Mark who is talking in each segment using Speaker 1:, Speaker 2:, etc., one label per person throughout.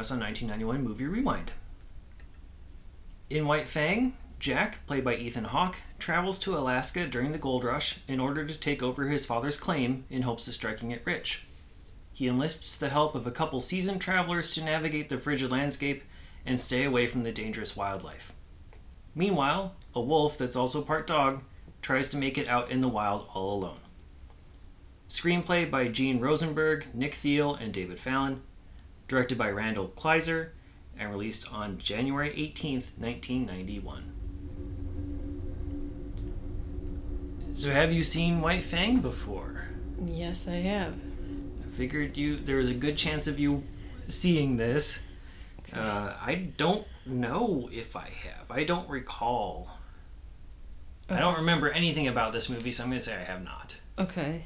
Speaker 1: Us on 1991 Movie Rewind. In White Fang, Jack, played by Ethan Hawke, travels to Alaska during the gold rush in order to take over his father's claim in hopes of striking it rich. He enlists the help of a couple seasoned travelers to navigate the frigid landscape and stay away from the dangerous wildlife. Meanwhile, a wolf that's also part dog tries to make it out in the wild all alone. Screenplay by Jeanne Rosenberg, Nick Thiel, and David Fallon. Directed by Randall Kleiser and released on January 18th, 1991. So, have you seen White Fang before?
Speaker 2: Yes, I have.
Speaker 1: I figured you there was a good chance of you seeing this. Uh, I don't know if I have. I don't recall. I don't remember anything about this movie, so I'm going to say I have not.
Speaker 2: Okay.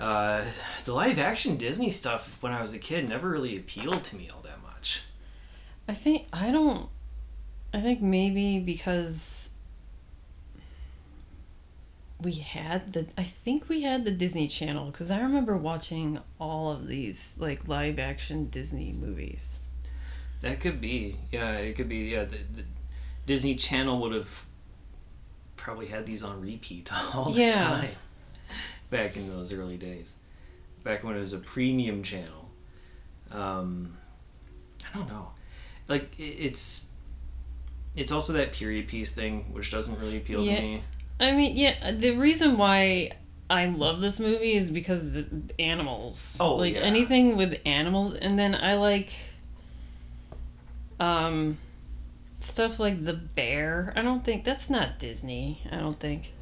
Speaker 1: Uh, the live action Disney stuff when I was a kid never really appealed to me all that much.
Speaker 2: I think I don't. I think maybe because we had the. I think we had the Disney Channel because I remember watching all of these like live action Disney movies.
Speaker 1: That could be. Yeah, it could be. Yeah, the, the Disney Channel would have probably had these on repeat all the
Speaker 2: Yeah.
Speaker 1: time back in those early days. Back when it was a premium channel. Um, I don't know. Like it, it's it's also that period piece thing which doesn't really appeal
Speaker 2: Yeah.
Speaker 1: to me.
Speaker 2: I mean, yeah. The reason why I love this movie is because animals.
Speaker 1: Oh,
Speaker 2: like
Speaker 1: yeah.
Speaker 2: anything with animals, and then I like um stuff like the bear. I don't think that's not Disney. I don't think.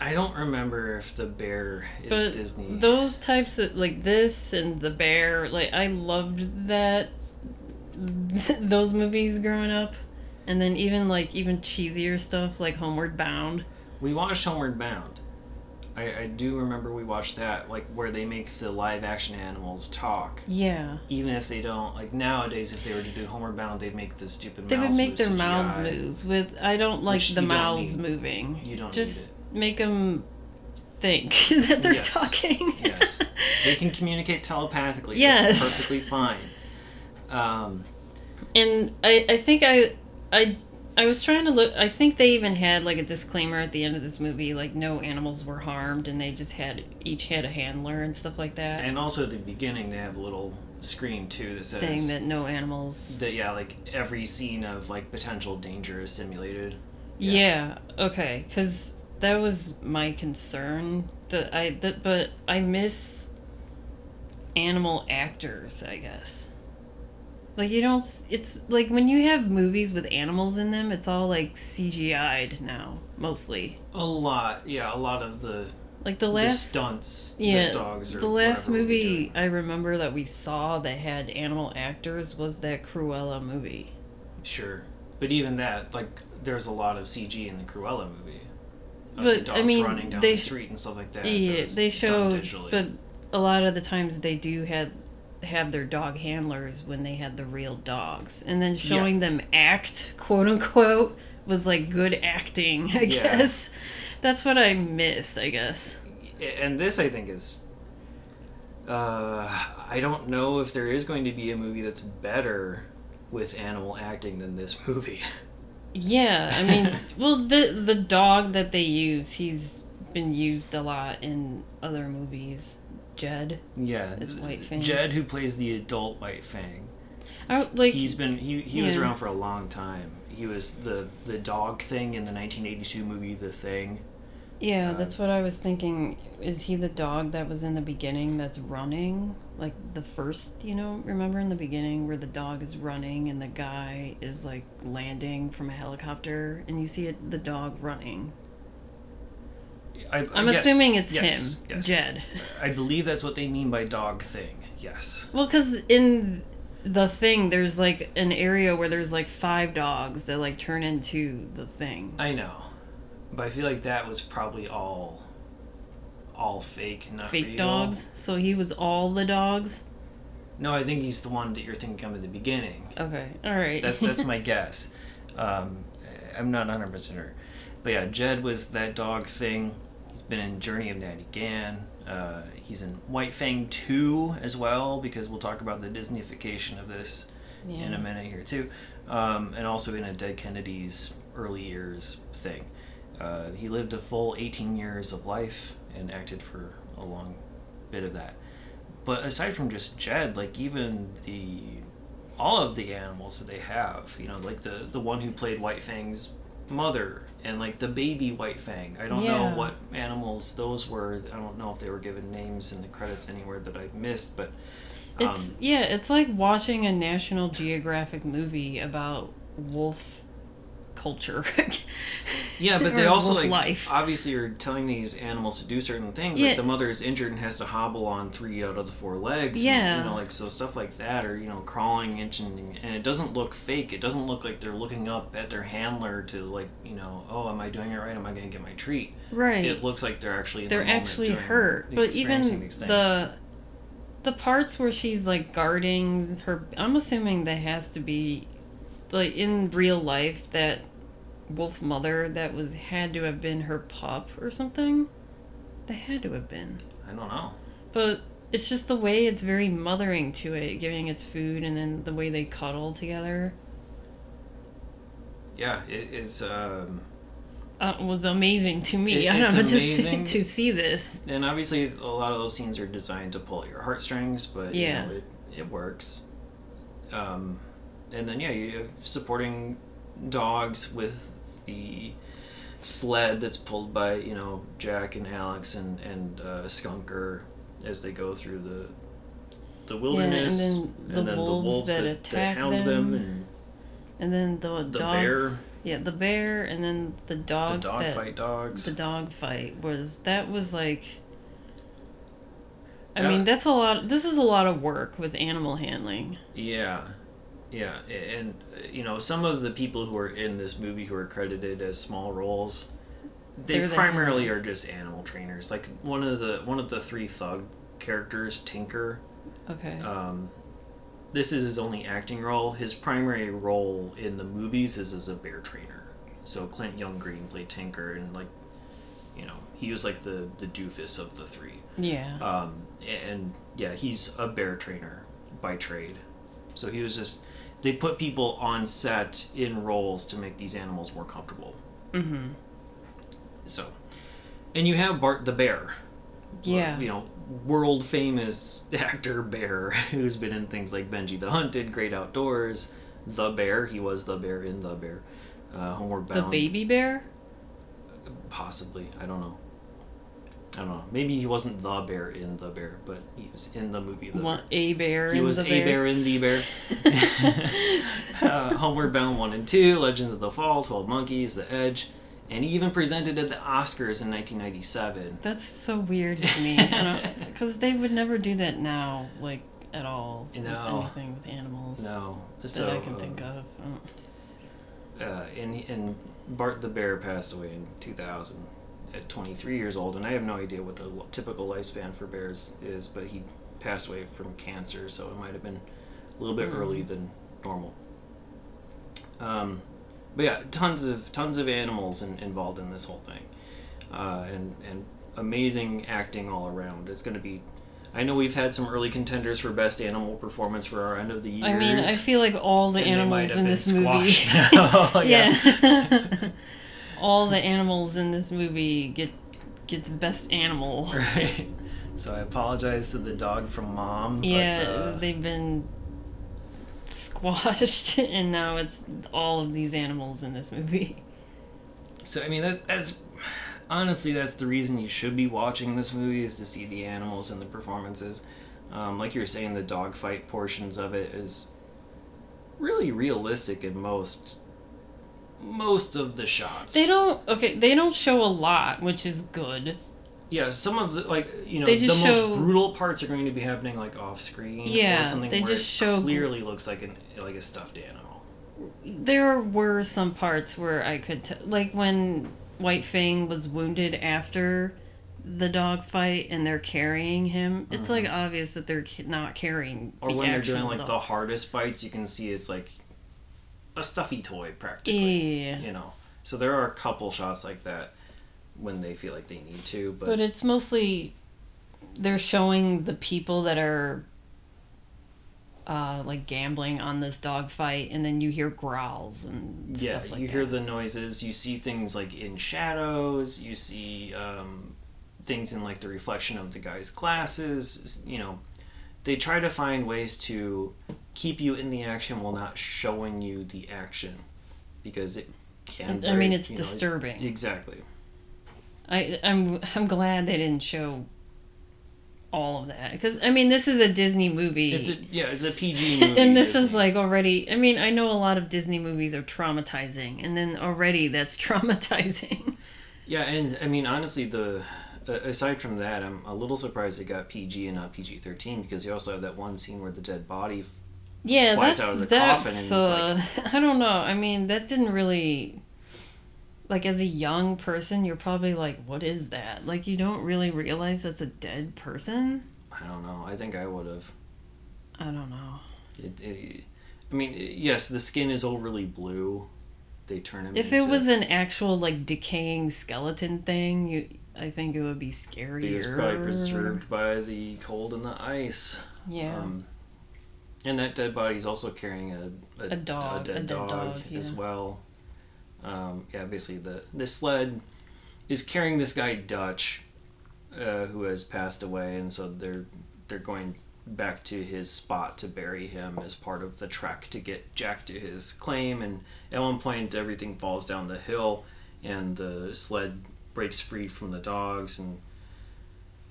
Speaker 1: I don't remember if the bear is
Speaker 2: But
Speaker 1: Disney.
Speaker 2: those types of like this and the bear, like I loved that those movies growing up. And then even like even cheesier stuff like Homeward Bound.
Speaker 1: We watched Homeward Bound. I, I do remember we watched that, like where they make the live action animals talk,
Speaker 2: Yeah.
Speaker 1: even if they don't. Like nowadays, if they were to do Homeward Bound, they'd make the stupid.
Speaker 2: They would make
Speaker 1: move
Speaker 2: their
Speaker 1: CGI.
Speaker 2: mouths moves with. I don't like the mouths
Speaker 1: need.
Speaker 2: moving.
Speaker 1: You don't
Speaker 2: just make them think that they're
Speaker 1: Yes.
Speaker 2: talking.
Speaker 1: Yes, they can communicate telepathically.
Speaker 2: Yes.
Speaker 1: Perfectly fine. Um,
Speaker 2: and I, I think I, I, I was trying to look. I think they even had like a disclaimer at the end of this movie, like no animals were harmed, and they just had each had a handler and stuff like that,
Speaker 1: and also at the beginning, they have a little screen too that says
Speaker 2: saying that no animals.
Speaker 1: that yeah, like every scene of like potential danger is simulated.
Speaker 2: Yeah. okay, because that was my concern. That I that, but I miss animal actors. I guess. Like you don't. It's like when you have movies with animals in them, it's all like CGI'd now, mostly.
Speaker 1: A lot, yeah, a lot of the
Speaker 2: Like the
Speaker 1: the
Speaker 2: last.
Speaker 1: stunts
Speaker 2: yeah,
Speaker 1: that dogs or
Speaker 2: the last
Speaker 1: whatever would be
Speaker 2: movie. I remember that we saw that had animal actors was that Cruella movie.
Speaker 1: Sure, but even that, like, there's a lot of CG in the Cruella movie.
Speaker 2: But,
Speaker 1: the dogs
Speaker 2: I mean,
Speaker 1: running down
Speaker 2: they
Speaker 1: the street and stuff like that. that
Speaker 2: Yeah,
Speaker 1: was
Speaker 2: they
Speaker 1: show,
Speaker 2: but a lot of the times they do have have their dog handlers when they had the real dogs, and then showing them act, quote unquote, was like good acting. I
Speaker 1: Yeah.
Speaker 2: guess that's what I missed. I guess.
Speaker 1: and this I think is. Uh, I don't know if there is going to be a movie that's better with animal acting than this movie.
Speaker 2: Yeah, I mean, well, the the dog that they use, he's been used a lot in other movies. Jed,
Speaker 1: yeah,
Speaker 2: It's White Fang.
Speaker 1: Jed, who plays the adult White Fang,
Speaker 2: I like.
Speaker 1: he's been he, he was around for a long time. He was the the dog thing in the 1982 movie The Thing.
Speaker 2: Yeah,
Speaker 1: Uh,
Speaker 2: that's what I was thinking. Is he the dog that was in the beginning that's running? Like the first, you know, remember in the beginning where the dog is running and the guy is like landing from a helicopter and you see it, the dog running.
Speaker 1: I,
Speaker 2: I'm
Speaker 1: yes,
Speaker 2: assuming it's
Speaker 1: yes,
Speaker 2: him,
Speaker 1: yes.
Speaker 2: Jed.
Speaker 1: I believe that's what they mean by dog thing. Yes.
Speaker 2: Well, because in the thing, there's like an area where there's like five dogs that like turn into the thing.
Speaker 1: I know, but I feel like that was probably all, all fake, not
Speaker 2: Fake
Speaker 1: real.
Speaker 2: dogs. So he was all the dogs.
Speaker 1: No, I think he's the one that you're thinking of in the beginning.
Speaker 2: Okay, all right.
Speaker 1: That's that's my guess. Um, I'm not 100 percent sure, but yeah, Jed was that dog thing. He's been in Journey of Natty Gann. Uh, he's in White Fang 2 as well because we'll talk about the Disneyfication of this
Speaker 2: yeah.
Speaker 1: in a minute here too, um, and also in a Dead Kennedy's early years thing. Uh, he lived a full 18 years of life and acted for a long bit of that. But aside from just Jed, like even the all of the animals that they have, you know, like the the one who played White Fang's mother and like the baby White Fang. I don't
Speaker 2: Yeah.
Speaker 1: know what animals those were. I don't know if they were given names in the credits anywhere that I missed, but
Speaker 2: It's
Speaker 1: um,
Speaker 2: yeah, it's like watching a National Geographic movie about wolf culture.
Speaker 1: Yeah, but they also like
Speaker 2: life.
Speaker 1: obviously are telling these animals to do certain things.
Speaker 2: Yeah.
Speaker 1: Like the mother is injured and has to hobble on three out of the four legs. and,
Speaker 2: Yeah.
Speaker 1: you know, like so stuff like that, or you know, crawling, inching, and it doesn't look fake. It doesn't look like they're looking up at their handler to like, you know, oh, am I doing it right? Am I going to get my treat?
Speaker 2: right.
Speaker 1: It looks like they're actually in
Speaker 2: They're
Speaker 1: moment
Speaker 2: actually hurt. But even the the parts where she's like guarding her I'm assuming that has to be like in real life that wolf mother that was had to have been her pup or something. They had to have been.
Speaker 1: I don't know.
Speaker 2: But it's just the way it's very mothering to it, giving its food and then the way they cuddle together.
Speaker 1: Yeah, it's um,
Speaker 2: Uh, was amazing to me.
Speaker 1: It-
Speaker 2: I don't
Speaker 1: it's
Speaker 2: know, just
Speaker 1: amazing.
Speaker 2: to see this.
Speaker 1: and obviously a lot of those scenes are designed to pull at your heartstrings, but
Speaker 2: Yeah.
Speaker 1: you know, it, it works. Um, and then yeah, you have supporting dogs with the sled that's pulled by you know Jack and Alex and and uh, Skunker as they go through the the wilderness, and
Speaker 2: then the wolves that attack
Speaker 1: hound
Speaker 2: them.
Speaker 1: and
Speaker 2: And then the,
Speaker 1: the
Speaker 2: dogs.
Speaker 1: bear,
Speaker 2: Yeah, the bear, and then the dogs.
Speaker 1: the dog
Speaker 2: that,
Speaker 1: fight dogs.
Speaker 2: The dog fight was that was like. I
Speaker 1: Yeah.
Speaker 2: mean, that's a lot. This is a lot of work with animal handling.
Speaker 1: Yeah, yeah, and uh, you know some of the people who are in this movie who are credited as small roles, they
Speaker 2: They're
Speaker 1: primarily
Speaker 2: handlers.
Speaker 1: are just animal trainers. Like one of the one of the three thug characters, Tinker.
Speaker 2: Okay.
Speaker 1: Um, this is his only acting role. His primary role in the movies is as a bear trainer. So Clint Youngreen played Tinker, and like, you know, he was like the the doofus of the three.
Speaker 2: yeah.
Speaker 1: Um, and yeah, he's a bear trainer by trade. So he was just they put people on set in roles to make these animals more comfortable.
Speaker 2: mm-hmm.
Speaker 1: So, and you have Bart the bear.
Speaker 2: Yeah.
Speaker 1: You know, world famous actor bear who's been in things like Benji the Hunted, Great Outdoors, The Bear. He was the bear in The Bear. Uh, Homeward
Speaker 2: the baby bear.
Speaker 1: Possibly. I don't know. I don't know. Maybe he wasn't the bear in The Bear, but he was in the movie The Bear.
Speaker 2: One, a bear.
Speaker 1: He was a
Speaker 2: bear.
Speaker 1: bear in the bear. uh, Homeward Bound 1 and 2, Legends of the Fall, 12 Monkeys, The Edge, and he even presented at the Oscars in 1997.
Speaker 2: That's so weird to me. Because they would never do that now, like at all. with
Speaker 1: No.
Speaker 2: anything with animals
Speaker 1: No.
Speaker 2: that
Speaker 1: So,
Speaker 2: I can think of. Oh.
Speaker 1: Uh, and, and Bart the Bear passed away in 2000 at 23 years old, and I have no idea what a l- typical lifespan for bears is, but he passed away from cancer, so it might have been a little bit
Speaker 2: Mm.
Speaker 1: early than normal. Um, but yeah, tons of tons of animals in, involved in this whole thing, uh, and and amazing acting all around. It's going to be. I know we've had some early contenders for best animal performance for our end of the year.
Speaker 2: I mean, I feel like all the
Speaker 1: and they might
Speaker 2: animals in this movie.
Speaker 1: now.
Speaker 2: yeah. all the animals in this movie get gets best animal.
Speaker 1: Right. So I apologize to the dog from Mom.
Speaker 2: Yeah,
Speaker 1: but, uh,
Speaker 2: they've been squashed, and now it's all of these animals in this movie.
Speaker 1: so I mean that that's honestly, that's the reason you should be watching this movie is to see the animals and the performances. Um, like you were saying, the dogfight portions of it is really realistic in most most of the shots.
Speaker 2: They don't. Okay, they don't show a lot, which is good.
Speaker 1: Yeah, some of the like you know the most
Speaker 2: show-
Speaker 1: brutal parts are going to be happening like off screen.
Speaker 2: Yeah,
Speaker 1: or something
Speaker 2: they just
Speaker 1: it
Speaker 2: show-
Speaker 1: clearly looks like an like a stuffed animal.
Speaker 2: There were some parts where I could, t- like when White Fang was wounded after the dog fight and they're carrying him. It's like mm-hmm. obvious that they're not carrying.
Speaker 1: Or when they're doing like
Speaker 2: dog.
Speaker 1: the hardest bites, you can see it's like a stuffy toy practically.
Speaker 2: Yeah.
Speaker 1: You know, so there are a couple shots like that when they feel like they need to, but,
Speaker 2: But it's mostly they're showing the people that are uh, like gambling on this dog fight, and then you hear growls and
Speaker 1: yeah,
Speaker 2: stuff like
Speaker 1: you
Speaker 2: that.
Speaker 1: hear the noises. You see things like in shadows. You see um, things in like the reflection of the guy's glasses. You know, they try to find ways to keep you in the action while not showing you the action because it can.
Speaker 2: I mean, it's
Speaker 1: you know,
Speaker 2: disturbing.
Speaker 1: exactly.
Speaker 2: I I'm I'm glad they didn't show all of that because I mean this is a Disney movie.
Speaker 1: It's a yeah, it's a PG movie.
Speaker 2: and this is like already i mean i know a lot of disney movies are traumatizing and then already that's traumatizing
Speaker 1: yeah, and I mean honestly, the aside from that, I'm a little surprised it got PG and not PG thirteen because you also have that one scene where the dead body. f-
Speaker 2: yeah
Speaker 1: Flies
Speaker 2: that's
Speaker 1: out of the coffin and
Speaker 2: uh, i don't know i mean that didn't really like as a young person you're probably like what is that like you don't really realize that's a dead person
Speaker 1: I don't know. I think I would have.
Speaker 2: i don't know
Speaker 1: It, it, I mean, yes, the skin is overly blue. They turn him.
Speaker 2: if
Speaker 1: into,
Speaker 2: it was an actual like decaying skeleton thing you i think it would be scarier
Speaker 1: he was probably preserved by the cold and the ice.
Speaker 2: yeah
Speaker 1: Um, and that dead body's also carrying a a,
Speaker 2: A dog,
Speaker 1: dead,
Speaker 2: a dead
Speaker 1: dog,
Speaker 2: dog,
Speaker 1: as well. Um, yeah, basically the the sled is carrying this guy Dutch, uh, who has passed away, and so they're they're going back to his spot to bury him as part of the trek to get Jack to his claim. And at one point, everything falls down the hill, and the sled breaks free from the dogs and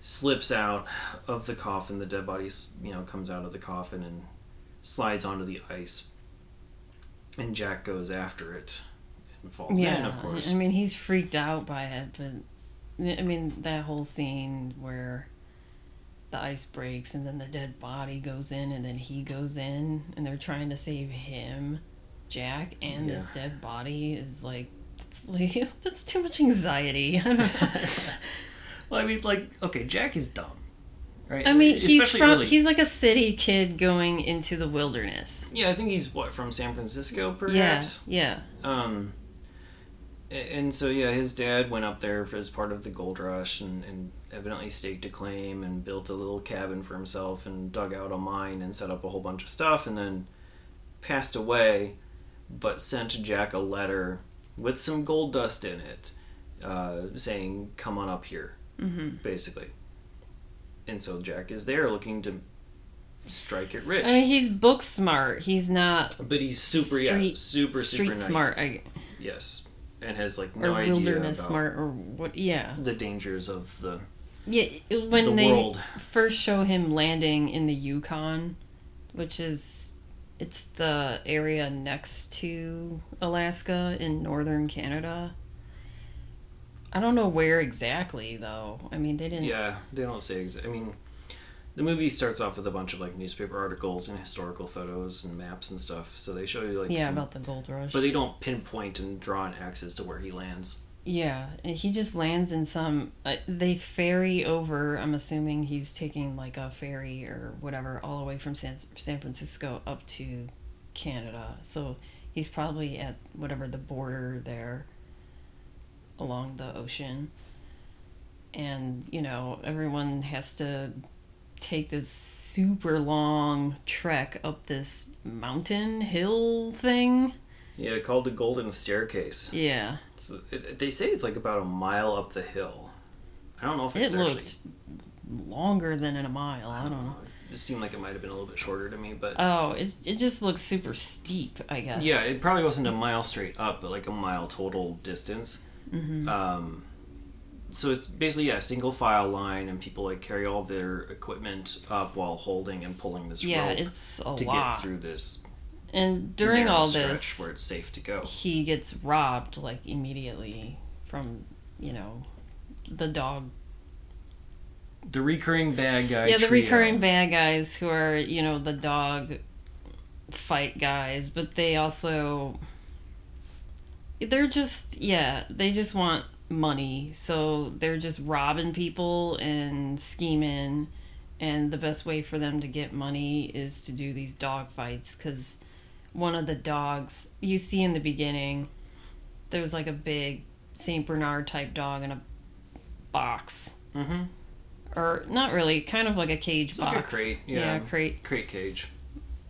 Speaker 1: slips out of the coffin. The dead body, you know, comes out of the coffin and slides onto the ice. And Jack goes after it and falls
Speaker 2: yeah,
Speaker 1: in, of course.
Speaker 2: I mean, he's freaked out by it, but I mean, that whole scene where the ice breaks and then the dead body goes in and then he goes in and they're trying to save him, Jack, and this dead body is like, it's like that's too much anxiety. I
Speaker 1: well, I mean, like, okay, Jack is dumb, right?
Speaker 2: I mean, he's from
Speaker 1: early.
Speaker 2: he's like a city kid going into the wilderness.
Speaker 1: Yeah, I think he's what from San Francisco, perhaps.
Speaker 2: yeah.
Speaker 1: Um, and so yeah, his dad went up there as part of the gold rush, and, and evidently staked a claim and built a little cabin for himself, and dug out a mine and set up a whole bunch of stuff, and then passed away, but sent Jack a letter with some gold dust in it, uh, saying, "Come on up here,"
Speaker 2: hmm
Speaker 1: basically. And so Jack is there looking to strike it rich.
Speaker 2: I mean, he's book smart. He's not
Speaker 1: but he's super, yeah,
Speaker 2: street-
Speaker 1: super,
Speaker 2: street
Speaker 1: super
Speaker 2: smart. I,
Speaker 1: Yes, and has like
Speaker 2: or
Speaker 1: no idea
Speaker 2: wilderness
Speaker 1: about
Speaker 2: smart or what yeah
Speaker 1: the dangers of the
Speaker 2: yeah when
Speaker 1: the
Speaker 2: they
Speaker 1: world.
Speaker 2: first show him landing in the yukon which is it's the area next to alaska in northern canada i don't know where exactly though i mean they didn't
Speaker 1: Yeah, they don't say. Exa- I mean, the movie starts off with a bunch of like newspaper articles and historical photos and maps and stuff. So they show you like
Speaker 2: yeah
Speaker 1: some-
Speaker 2: about the gold rush
Speaker 1: but they don't pinpoint and draw an axis to where he lands.
Speaker 2: Yeah and he just lands in some uh, they ferry over i'm assuming he's taking like a ferry or whatever all the way from san, san francisco up to canada. So he's probably at whatever the border there along the ocean. And you know everyone has to take this super long trek up this mountain hill thing.
Speaker 1: Yeah, called the Golden Staircase.
Speaker 2: yeah
Speaker 1: So it, they say it's like about a mile up the hill. I don't know if
Speaker 2: it
Speaker 1: it's actually.
Speaker 2: looked longer than in a mile i don't know
Speaker 1: It seemed like it might have been a little bit shorter to me, but
Speaker 2: Oh, it, it just looks super steep, I guess.
Speaker 1: yeah, it probably wasn't a mile straight up, but like a mile total distance.
Speaker 2: hmm
Speaker 1: Um, so it's basically yeah, single file line, and people like carry all their equipment up while holding and pulling this
Speaker 2: Yeah,
Speaker 1: rope
Speaker 2: it's a
Speaker 1: to
Speaker 2: lot.
Speaker 1: get through this
Speaker 2: and during all this,
Speaker 1: where it's safe to go.
Speaker 2: he gets robbed like immediately from you know the dog
Speaker 1: The recurring bad guy.
Speaker 2: yeah the
Speaker 1: trio.
Speaker 2: recurring bad guys who are you know the dog fight guys but they also they're just yeah they just want money so they're just robbing people and scheming and the best way for them to get money is to do these dog fights because one of the dogs you see in the beginning there's like a big saint bernard type dog in a box
Speaker 1: Mm-hmm.
Speaker 2: or not really, kind of like a cage
Speaker 1: It's
Speaker 2: box.
Speaker 1: like a crate, yeah.
Speaker 2: crate.
Speaker 1: Crate cage.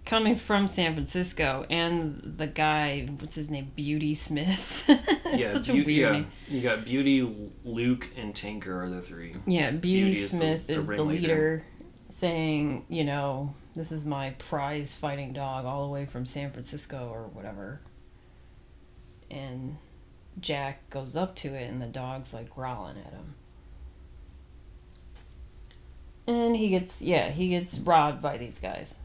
Speaker 2: Coming from San Francisco, and the guy, what's his name, Beauty Smith.
Speaker 1: yeah,
Speaker 2: such a
Speaker 1: Beau-
Speaker 2: weird
Speaker 1: yeah.
Speaker 2: name.
Speaker 1: You got Beauty, Luke, and Tinker are the three.
Speaker 2: Yeah, Beauty,
Speaker 1: Beauty is the-
Speaker 2: Smith is the leader, saying, you know, this is my prize fighting dog, all the way from San Francisco or whatever. And Jack goes up to it, and the dog's like growling at him. And he gets, yeah, he gets robbed by these guys.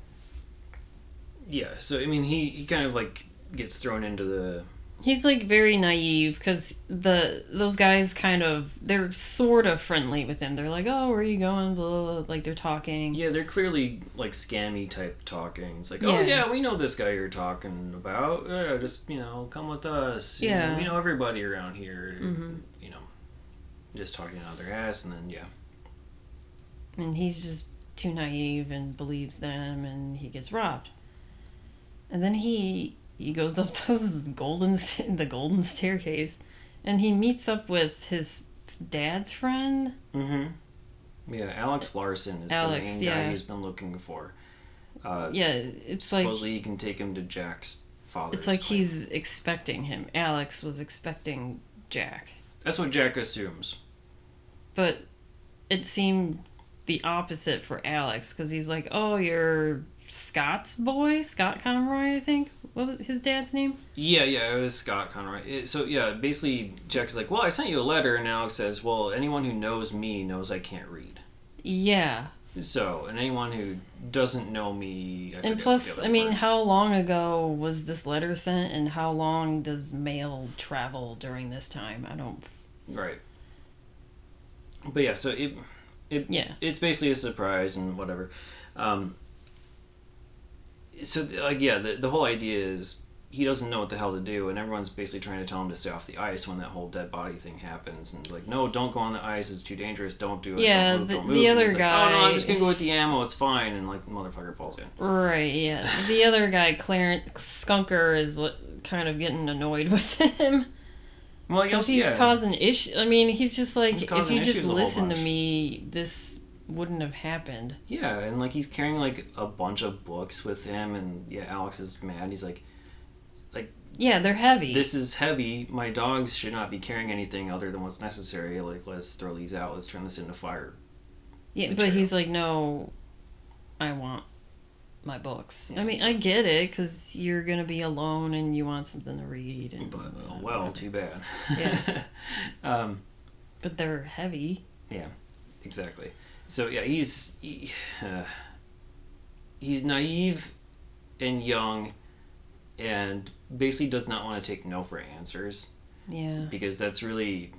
Speaker 1: Yeah, so I mean, he he kind of like gets thrown into the
Speaker 2: He's like very naive because the those guys kind of they're sort of friendly with him. They're like, "Oh, where are you going?" Blah, blah, blah. like they're talking.
Speaker 1: yeah, they're clearly like scammy type talking. It's like,
Speaker 2: Yeah.
Speaker 1: oh yeah, we know this guy you're talking about. Yeah, just you know, come with us. You know,
Speaker 2: Yeah.
Speaker 1: we know everybody around here.
Speaker 2: Mhm.
Speaker 1: You know, just talking out their ass, and then yeah,
Speaker 2: and he's just too naive and believes them, and he gets robbed. And then he he goes up those golden the golden staircase, and he meets up with his dad's friend.
Speaker 1: mm-hmm. Yeah, Alex Larson is
Speaker 2: Alex,
Speaker 1: the main
Speaker 2: yeah.
Speaker 1: guy he's been looking for. Uh,
Speaker 2: Yeah, it's like
Speaker 1: supposedly he can take him to Jack's father.
Speaker 2: it's like
Speaker 1: claim.
Speaker 2: he's expecting him. Alex was expecting Jack.
Speaker 1: That's what Jack assumes.
Speaker 2: but it seemed the opposite for Alex because he's like, "Oh, you're Scott's boy, Scott Conroy, I think. What was his dad's name?"
Speaker 1: Yeah, yeah, it was Scott Conroy. It, so yeah, basically Jack's like, "Well, I sent you a letter," and Alex says, "Well, anyone who knows me knows I can't read."
Speaker 2: Yeah,
Speaker 1: So, and anyone who doesn't know me, I
Speaker 2: and plus, I mean,
Speaker 1: part.
Speaker 2: how long ago was this letter sent, and how long does mail travel during this time? I don't.
Speaker 1: right? But yeah, so it, it,
Speaker 2: Yeah,
Speaker 1: it's basically a surprise and whatever. Um, so like yeah, the the whole idea is he doesn't know what the hell to do, and everyone's basically trying to tell him to stay off the ice when that whole dead body thing happens, and like no, don't go on the ice, it's too dangerous, don't do it,
Speaker 2: Yeah,
Speaker 1: don't move,
Speaker 2: the-
Speaker 1: don't
Speaker 2: the
Speaker 1: move. And
Speaker 2: other
Speaker 1: like, oh no, I'm just gonna go with the ammo, it's fine, and like the motherfucker falls in.
Speaker 2: right. Yeah, the other guy, Clarence Skunker, is kind of getting annoyed with him.
Speaker 1: Well,
Speaker 2: Because he's
Speaker 1: yeah.
Speaker 2: causing issue. I mean, he's just like,
Speaker 1: He's
Speaker 2: if you just
Speaker 1: issues
Speaker 2: listen to me, this wouldn't have happened.
Speaker 1: Yeah, and like he's carrying like a bunch of books with him, and yeah, Alex is mad. He's like, like
Speaker 2: Yeah, they're heavy.
Speaker 1: "This is heavy. My dogs should not be carrying anything other than what's necessary. Like, let's throw these out. Let's turn this into fire."
Speaker 2: yeah, but he's like, no, I want my books.
Speaker 1: Yeah,
Speaker 2: I mean,
Speaker 1: so-
Speaker 2: I get it because you're gonna be alone and you want something to read. And
Speaker 1: But
Speaker 2: yeah,
Speaker 1: oh, well,
Speaker 2: whatever.
Speaker 1: too bad.
Speaker 2: Yeah.
Speaker 1: um,
Speaker 2: but they're heavy.
Speaker 1: Yeah, exactly. So yeah, he's he, uh, he's naive and young, and basically does not want to take no for answers.
Speaker 2: Yeah.
Speaker 1: because that's really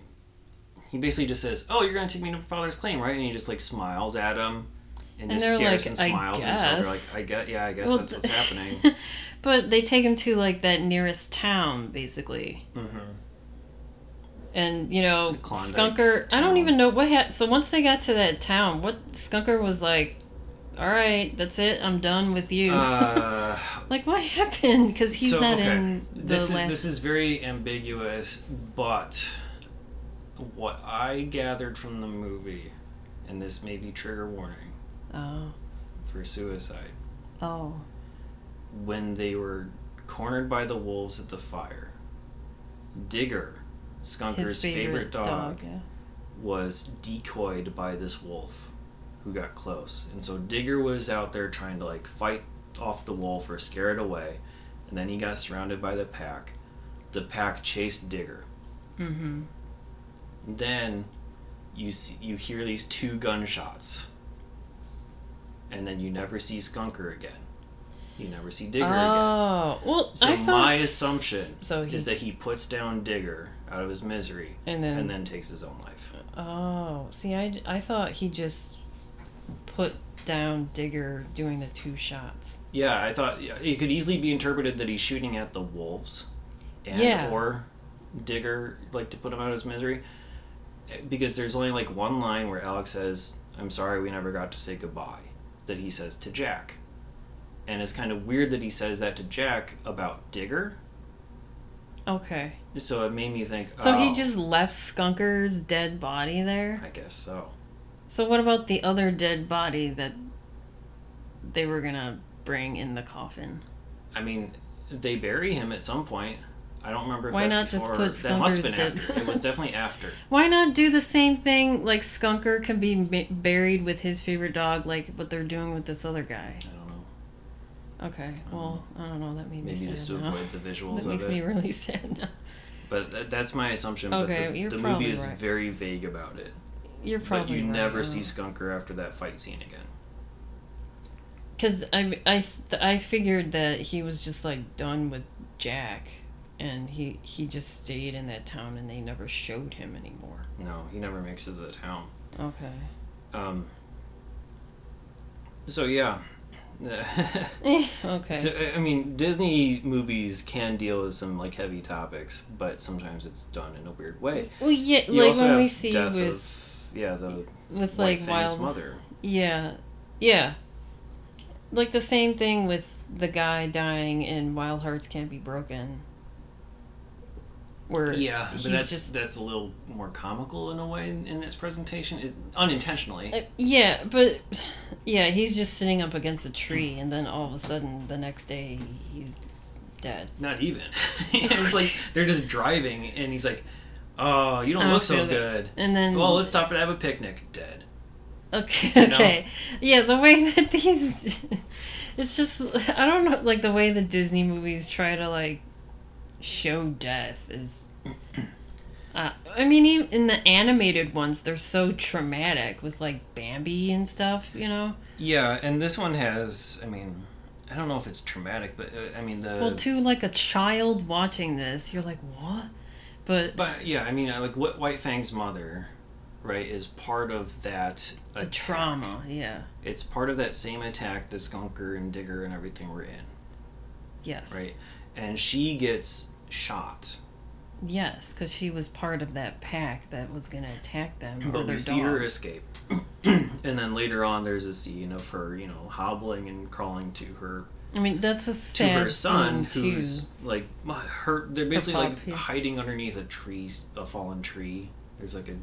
Speaker 1: he basically just says, "Oh, you're gonna take me to my father's claim, right?" And he just like smiles at him and,
Speaker 2: And
Speaker 1: just
Speaker 2: they're
Speaker 1: stares
Speaker 2: like,
Speaker 1: and
Speaker 2: "I
Speaker 1: smiles until they're like,
Speaker 2: guess."
Speaker 1: "I get, yeah, I guess
Speaker 2: Well,
Speaker 1: that's what's happening."
Speaker 2: But they take him to like that nearest town, basically.
Speaker 1: hmm
Speaker 2: And you know, Skunker. I don't even know what had. So once they got to that town, what Skunker was like, "All right, that's it. I'm done with you."
Speaker 1: Uh,
Speaker 2: like what happened? Because he's
Speaker 1: so
Speaker 2: not
Speaker 1: okay,
Speaker 2: in the
Speaker 1: this is this is very ambiguous, but what I gathered from the movie, and this may be trigger warning
Speaker 2: Oh,
Speaker 1: for suicide,
Speaker 2: oh,
Speaker 1: when they were cornered by the wolves at the fire, Digger, Skunker's
Speaker 2: his favorite, dog. yeah.
Speaker 1: was decoyed by this wolf who got close. And so Digger was out there trying to like fight off the wolf or scare it away. And then he got surrounded by the pack. The pack chased Digger.
Speaker 2: Mm-hmm.
Speaker 1: Then you see, you hear these two gunshots, and then you never see Skunker again. You never see Digger again.
Speaker 2: Oh well,
Speaker 1: So
Speaker 2: I
Speaker 1: my assumption
Speaker 2: so he,
Speaker 1: is that he puts down Digger out of his misery
Speaker 2: and then
Speaker 1: and then takes his own life.
Speaker 2: oh see I I thought he just put down Digger doing the two shots.
Speaker 1: Yeah, I thought yeah, it could easily be interpreted that he's shooting at the wolves, and
Speaker 2: Yeah.
Speaker 1: or Digger like to put him out of his misery, because there's only like one line where Alex says, "I'm sorry, we never got to say goodbye," that he says to Jack, and it's kind of weird that he says that to Jack about Digger.
Speaker 2: Okay,
Speaker 1: So it made me think.
Speaker 2: so
Speaker 1: oh,
Speaker 2: he just left Skunker's dead body there.
Speaker 1: I guess so.
Speaker 2: So what about the other dead body that they were gonna bring in the coffin?
Speaker 1: I mean, they bury him at some point. I don't remember if
Speaker 2: Why not just put
Speaker 1: that must have been after. It was definitely after.
Speaker 2: Why not do the same thing? Like Skunker can be ma- buried with his favorite dog, like what they're doing with this other guy.
Speaker 1: I don't know.
Speaker 2: Okay, well, I don't know. That made me
Speaker 1: Maybe just to
Speaker 2: now.
Speaker 1: avoid the visuals
Speaker 2: That
Speaker 1: of
Speaker 2: makes
Speaker 1: it.
Speaker 2: Makes me really sad now.
Speaker 1: But th- that's my assumption.
Speaker 2: Okay,
Speaker 1: but the,
Speaker 2: you're
Speaker 1: the
Speaker 2: probably
Speaker 1: movie is
Speaker 2: right.
Speaker 1: very vague about it.
Speaker 2: You're probably
Speaker 1: but you
Speaker 2: right,
Speaker 1: never see Skunker after that fight scene again.
Speaker 2: Because I, I, I figured that he was just like done with Jack, and he he just stayed in that town, and they never showed him anymore.
Speaker 1: No, he never makes it to the town.
Speaker 2: Okay.
Speaker 1: Um. So yeah.
Speaker 2: Okay.
Speaker 1: So I- I mean, Disney movies can deal with some like heavy topics, but sometimes it's done in a weird way.
Speaker 2: well, yeah,
Speaker 1: You
Speaker 2: like when we see
Speaker 1: death
Speaker 2: with
Speaker 1: of, yeah the
Speaker 2: with like wild
Speaker 1: mother.
Speaker 2: Yeah. Yeah. Like the same thing with the guy dying in Wild Hearts Can't Be Broken. Where
Speaker 1: Yeah, but that's
Speaker 2: just-
Speaker 1: that's a little more comical in a way in, in its presentation, it, unintentionally.
Speaker 2: Uh, yeah, but yeah, he's just sitting up against a tree and then all of a sudden the next day he's dead.
Speaker 1: Not even. it's like they're just driving, and he's like, "Oh, you don't
Speaker 2: I
Speaker 1: look so
Speaker 2: feel
Speaker 1: good."
Speaker 2: And then
Speaker 1: Well, let's stop and have a picnic. Dead.
Speaker 2: Okay,
Speaker 1: You know?
Speaker 2: okay. Yeah, the way that these it's just I don't know like the way the Disney movies try to like show death is uh, I mean even in the animated ones they're so traumatic with like Bambi and stuff, you know.
Speaker 1: Yeah, and this one has. I mean, I don't know if it's traumatic, but uh, I mean the.
Speaker 2: well, to like a child watching this, you're like, "What?" But
Speaker 1: But yeah, I mean, like what White Fang's mother, right, is part of that.
Speaker 2: the
Speaker 1: attack.
Speaker 2: trauma, yeah.
Speaker 1: It's part of that same attack that Skunker and Digger and everything were in,
Speaker 2: Yes.
Speaker 1: right? And she gets shot,
Speaker 2: Yes, cuz she was part of that pack that was going to attack them or
Speaker 1: but
Speaker 2: their
Speaker 1: we see her escape. and then later on, there's a scene of her, you know, hobbling and crawling to her
Speaker 2: I mean, that's a
Speaker 1: to her son,
Speaker 2: scene, too.
Speaker 1: who's like her. They're basically like hiding underneath a tree, a fallen tree. There's like a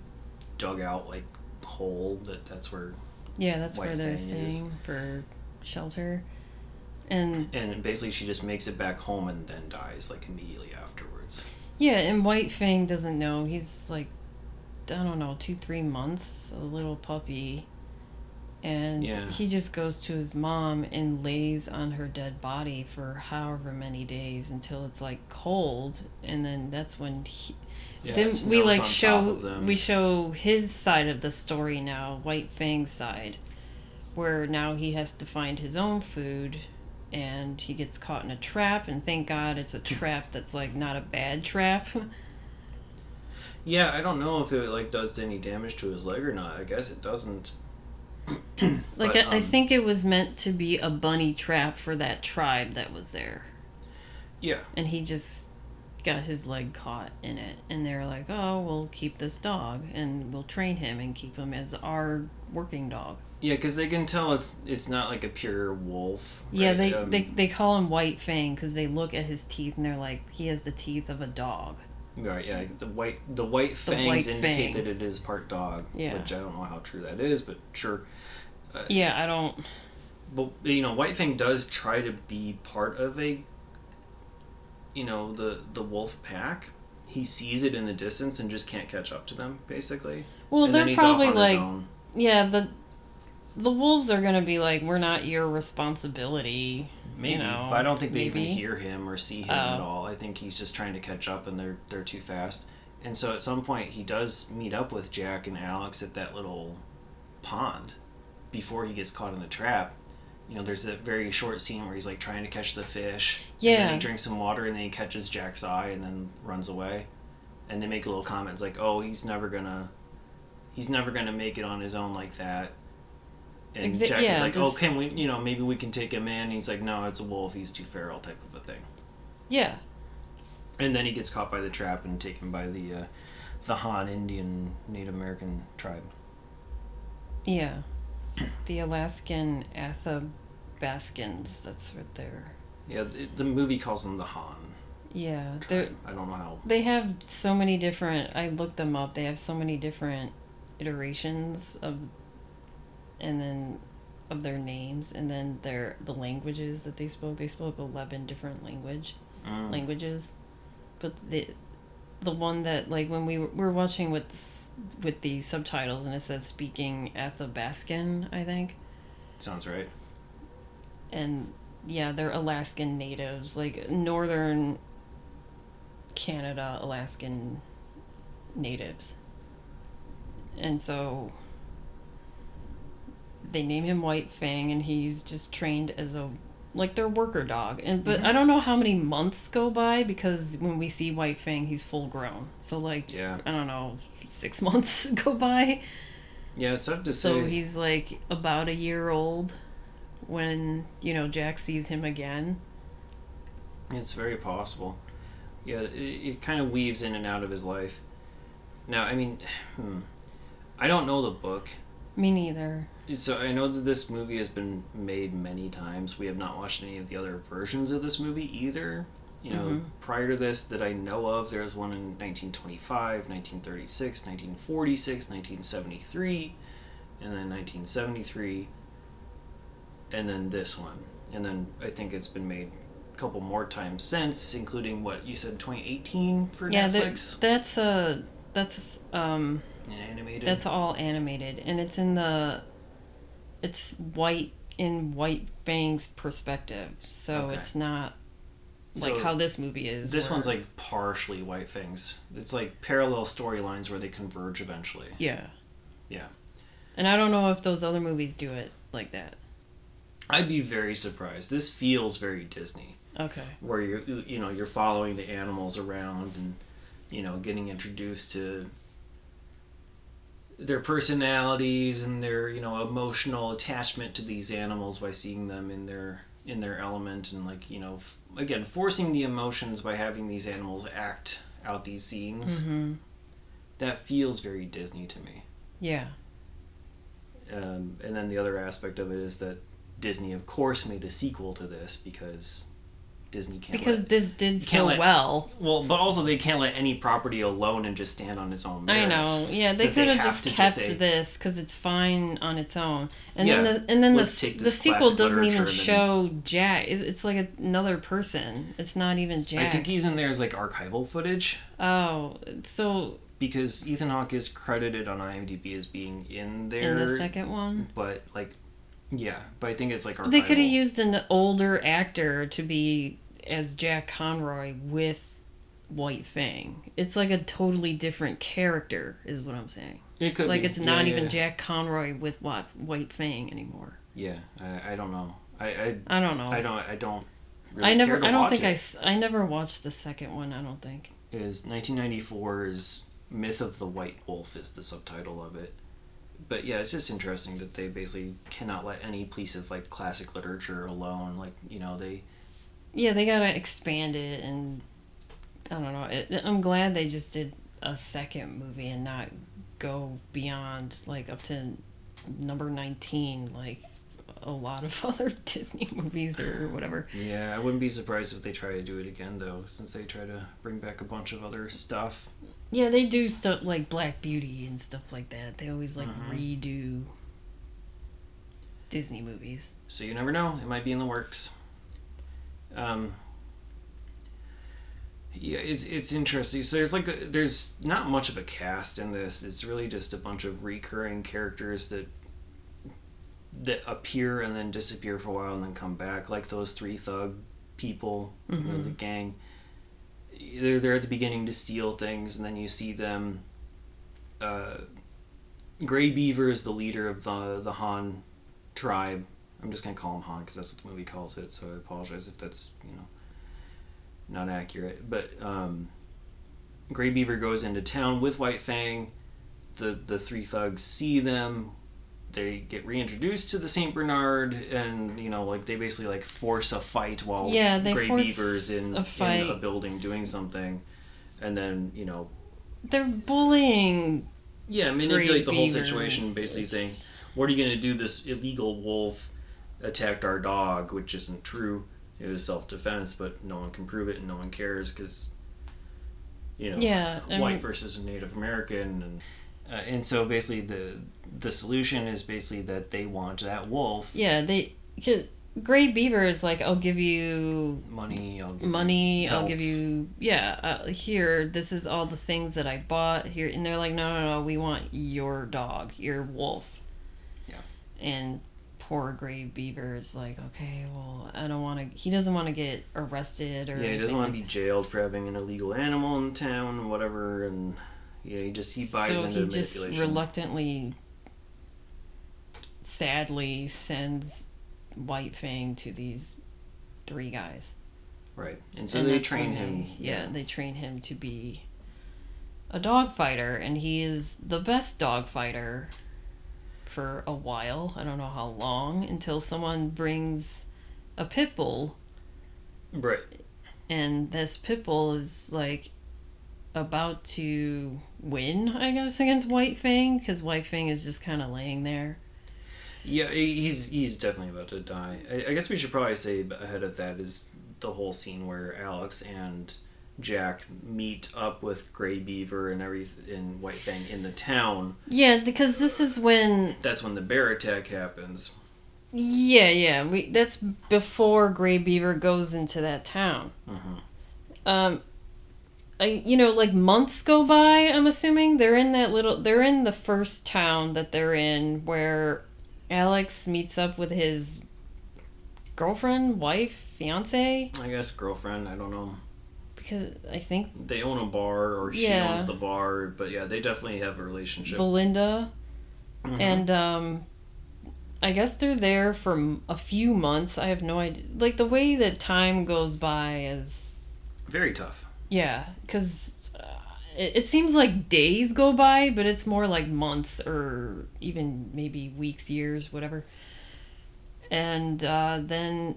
Speaker 1: dugout like hole that that's where,
Speaker 2: Yeah, that's
Speaker 1: White
Speaker 2: where they're
Speaker 1: Fang is.
Speaker 2: staying for shelter. And
Speaker 1: and basically she just makes it back home and then dies like immediately afterwards.
Speaker 2: yeah, and White Fang doesn't know. He's like, I don't know, two, three months, a little puppy. And
Speaker 1: Yeah.
Speaker 2: he just goes to his mom and lays on her dead body for however many days until it's like cold. And then that's when he,
Speaker 1: Yeah,
Speaker 2: then we like show we show his side of the story now white fang's side where now he has to find his own food and he gets caught in a trap and thank god it's a trap that's like not a bad trap.
Speaker 1: Yeah, I don't know if it like does any damage to his leg or not. I guess it doesn't.
Speaker 2: like
Speaker 1: But,
Speaker 2: I, I
Speaker 1: um,
Speaker 2: think it was meant to be a bunny trap for that tribe that was there.
Speaker 1: Yeah,
Speaker 2: and he just got his leg caught in it and they're like oh we'll keep this dog and we'll train him and keep him as our working dog
Speaker 1: yeah, because they can tell it's it's not like a pure wolf.
Speaker 2: Yeah, they,
Speaker 1: Um,
Speaker 2: they they call him White Fang because they look at his teeth and they're like, he has the teeth of a dog.
Speaker 1: Right, yeah, the white the white fangs
Speaker 2: white
Speaker 1: indicate
Speaker 2: fang.
Speaker 1: that it is part dog.
Speaker 2: Yeah.
Speaker 1: which I don't know how true that is, but sure.
Speaker 2: Yeah, I don't.
Speaker 1: But you know, White Fang does try to be part of a, you know, the the wolf pack. He sees it in the distance and just can't catch up to them, basically.
Speaker 2: Well,
Speaker 1: and
Speaker 2: they're
Speaker 1: then he's
Speaker 2: probably like, yeah, the the wolves are gonna be like, we're not your responsibility.
Speaker 1: Maybe,
Speaker 2: know,
Speaker 1: but I don't think they
Speaker 2: maybe.
Speaker 1: even hear him or see him
Speaker 2: Oh.
Speaker 1: at all. I think he's just trying to catch up, and they're they're too fast. And so at some point he does meet up with Jack and Alex at that little pond before he gets caught in the trap. You know, there's a very short scene where he's like trying to catch the fish. And
Speaker 2: Yeah.
Speaker 1: then he drinks some water and then he catches Jack's eye and then runs away. And they make a little comments like, "Oh, he's never gonna, he's never gonna make it on his own like that." And
Speaker 2: Exa-
Speaker 1: Jack is like, "Oh, can we? You know, maybe we can take him in." And he's like, "No, it's a wolf. He's too feral," type of a thing.
Speaker 2: Yeah.
Speaker 1: And then he gets caught by the trap and taken by the uh, the Han Indian Native American tribe.
Speaker 2: Yeah. The Alaskan Athabascans, that's right there.
Speaker 1: Yeah, the, the movie calls them the Han.
Speaker 2: Yeah. They're.
Speaker 1: I don't know how.
Speaker 2: they have so many different I looked them up. They have so many different iterations of and then of their names and then their the languages that they spoke. They spoke 11 different language
Speaker 1: Mm.
Speaker 2: languages. But the the one that like when we were, we were watching with with the subtitles and it says speaking Athabascan, I think.
Speaker 1: Sounds right.
Speaker 2: and yeah, they're Alaskan natives, like northern Canada Alaskan natives. And so they name him White Fang and he's just trained as a like their worker dog. And but
Speaker 1: Mhm.
Speaker 2: I don't know how many months go by because when we see White Fang he's full grown. So like
Speaker 1: Yeah.
Speaker 2: I don't know, 6 months go by.
Speaker 1: Yeah, it's tough to
Speaker 2: So
Speaker 1: say.
Speaker 2: he's like about a year old when, you know, Jack sees him again.
Speaker 1: It's very possible. Yeah, it, it kind of weaves in and out of his life. Now, I mean, hmm, I don't know the book.
Speaker 2: Me neither.
Speaker 1: So I know that this movie has been made many times. We have not watched any of the other versions of this movie either. You know,
Speaker 2: Mhm.
Speaker 1: prior to this that I know of, there was one in 1925, 1936, 1946, 1973, and then 1973, and then this one. And then I think it's been made a couple more times since, including what you said 2018 for
Speaker 2: yeah,
Speaker 1: Netflix.
Speaker 2: that's uh that's um
Speaker 1: animated.
Speaker 2: that's all animated and it's in the it's white in White Fang's perspective. So
Speaker 1: Okay.
Speaker 2: it's not like
Speaker 1: So
Speaker 2: how this movie is.
Speaker 1: This
Speaker 2: where-
Speaker 1: one's like partially White Fangs. It's like parallel storylines where they converge eventually.
Speaker 2: Yeah.
Speaker 1: Yeah.
Speaker 2: And I don't know if those other movies do it like that.
Speaker 1: I'd be very surprised. This feels very Disney,
Speaker 2: Okay.
Speaker 1: where you're you know you're following the animals around and you know getting introduced to their personalities and their you know emotional attachment to these animals by seeing them in their in their element and like you know f- again forcing the emotions by having these animals act out these scenes.
Speaker 2: Mhm.
Speaker 1: That feels very Disney to me.
Speaker 2: Yeah.
Speaker 1: Um, and then the other aspect of it is that Disney, of course, made a sequel to this because Disney can't.
Speaker 2: Because
Speaker 1: let,
Speaker 2: this did so
Speaker 1: let-
Speaker 2: well.
Speaker 1: well, but also they can't let any property alone and just stand on its own Merits, I
Speaker 2: know. Yeah, they could have
Speaker 1: have
Speaker 2: just
Speaker 1: to just
Speaker 2: kept
Speaker 1: say-
Speaker 2: this because it's fine on its own. And
Speaker 1: Yeah,
Speaker 2: then the and then the the sequel doesn't even show Jack. It's, it's like another person. It's not even Jack.
Speaker 1: I think he's in there as like archival footage
Speaker 2: oh, so
Speaker 1: because Ethan Hawke is credited on IMDb as being in there.
Speaker 2: in the second one,
Speaker 1: but like, yeah, but I think it's like archival.
Speaker 2: they could have used an older actor to be as Jack Conroy with White Fang. It's like a totally different character, is what I'm saying.
Speaker 1: It could
Speaker 2: like
Speaker 1: be.
Speaker 2: it's not
Speaker 1: Yeah,
Speaker 2: even
Speaker 1: yeah.
Speaker 2: Jack Conroy with what White Fang anymore.
Speaker 1: Yeah, I, I don't know. I I,
Speaker 2: I don't know.
Speaker 1: I don't I don't. Really
Speaker 2: I never. I don't think
Speaker 1: it.
Speaker 2: I. I never watched the second one. I don't think.
Speaker 1: is 1994's Myth of the White Wolf is the subtitle of it. But yeah, it's just interesting that they basically cannot let any piece of like classic literature alone. Like you know they
Speaker 2: Yeah, they gotta expand it, and I don't know. It, I'm glad they just did a second movie and not go beyond like up to number 19, like a lot of other Disney movies or whatever.
Speaker 1: yeah I wouldn't be surprised if they try to do it again though, since they try to bring back a bunch of other stuff.
Speaker 2: Yeah, they do stuff like Black Beauty and stuff like that. They always like
Speaker 1: Mhm.
Speaker 2: redo Disney movies.
Speaker 1: So you never know; it might be in the works. Um, yeah, it's it's interesting. So there's like a, there's not much of a cast in this. It's really just a bunch of recurring characters that that appear and then disappear for a while and then come back, like those three thug people, you know, the gang. they're there at the beginning to steal things, and then you see them. Uh, Gray Beaver is the leader of the the Han tribe. I'm just gonna call him Han because that's what the movie calls it. So I apologize if that's you know not accurate. But um, Gray Beaver goes into town with White Fang. The the three thugs see them. They get reintroduced to the Saint Bernard, and you know, like they basically like force a fight while
Speaker 2: Yeah, they
Speaker 1: Gray
Speaker 2: force
Speaker 1: Beaver's in,
Speaker 2: a
Speaker 1: in a building doing something, and then you know,
Speaker 2: They're bullying.
Speaker 1: yeah, manipulate
Speaker 2: Gray
Speaker 1: the whole
Speaker 2: Beavers.
Speaker 1: situation, basically saying, "What are you gonna do? This illegal wolf attacked our dog," which isn't true. It was self defense, but no one can prove it, and no one cares because you know,
Speaker 2: Yeah, I
Speaker 1: white
Speaker 2: mean-
Speaker 1: versus Native American, and uh, and so basically the the solution is basically that they want that wolf
Speaker 2: Yeah, they. 'cause Gray Beaver is like, I'll give you
Speaker 1: money. I'll give you
Speaker 2: money. I'll give you yeah. Uh, here, this is all the things that I bought here, and they're like, no, no, no. We want your dog, your wolf.
Speaker 1: Yeah.
Speaker 2: And poor Gray Beaver is like, okay, well, I don't want to. He doesn't want to get arrested or.
Speaker 1: Yeah, he doesn't want to
Speaker 2: like
Speaker 1: be jailed for having an illegal animal in town and whatever, and yeah, he just he buys
Speaker 2: so
Speaker 1: into
Speaker 2: he just
Speaker 1: manipulation.
Speaker 2: reluctantly, sadly, sends White Fang to these three guys.
Speaker 1: right, and so
Speaker 2: And
Speaker 1: they train him.
Speaker 2: they- yeah, they train him to be a dog fighter, and he is the best dog fighter for a while. I don't know how long until someone brings a pit bull,
Speaker 1: right.
Speaker 2: and this pit bull is like about to win, I guess, against White Fang because White Fang is just kind of laying there.
Speaker 1: Yeah, he's he's definitely about to die. I, I guess we should probably say ahead of that is the whole scene where Alex and Jack meet up with Gray Beaver and everything and White Fang in the town.
Speaker 2: Yeah, because this is when
Speaker 1: That's when the bear attack happens.
Speaker 2: Yeah, yeah. We that's before Gray Beaver goes into that town.
Speaker 1: Mhm.
Speaker 2: Um, I you know like months go by. I'm assuming they're in that little. They're in the first town that they're in where Alex meets up with his girlfriend, wife, fiance.
Speaker 1: I guess girlfriend. I don't know.
Speaker 2: Because I think
Speaker 1: They own a bar, or she
Speaker 2: Yeah.
Speaker 1: owns the bar. But yeah, they definitely have a relationship.
Speaker 2: Belinda
Speaker 1: Mhm.
Speaker 2: and um I guess they're there for a few months. I have no idea. Like the way that time goes by is
Speaker 1: Very tough.
Speaker 2: Yeah, because uh, it, it seems like days go by, but it's more like months or even maybe weeks, years, whatever. And uh, then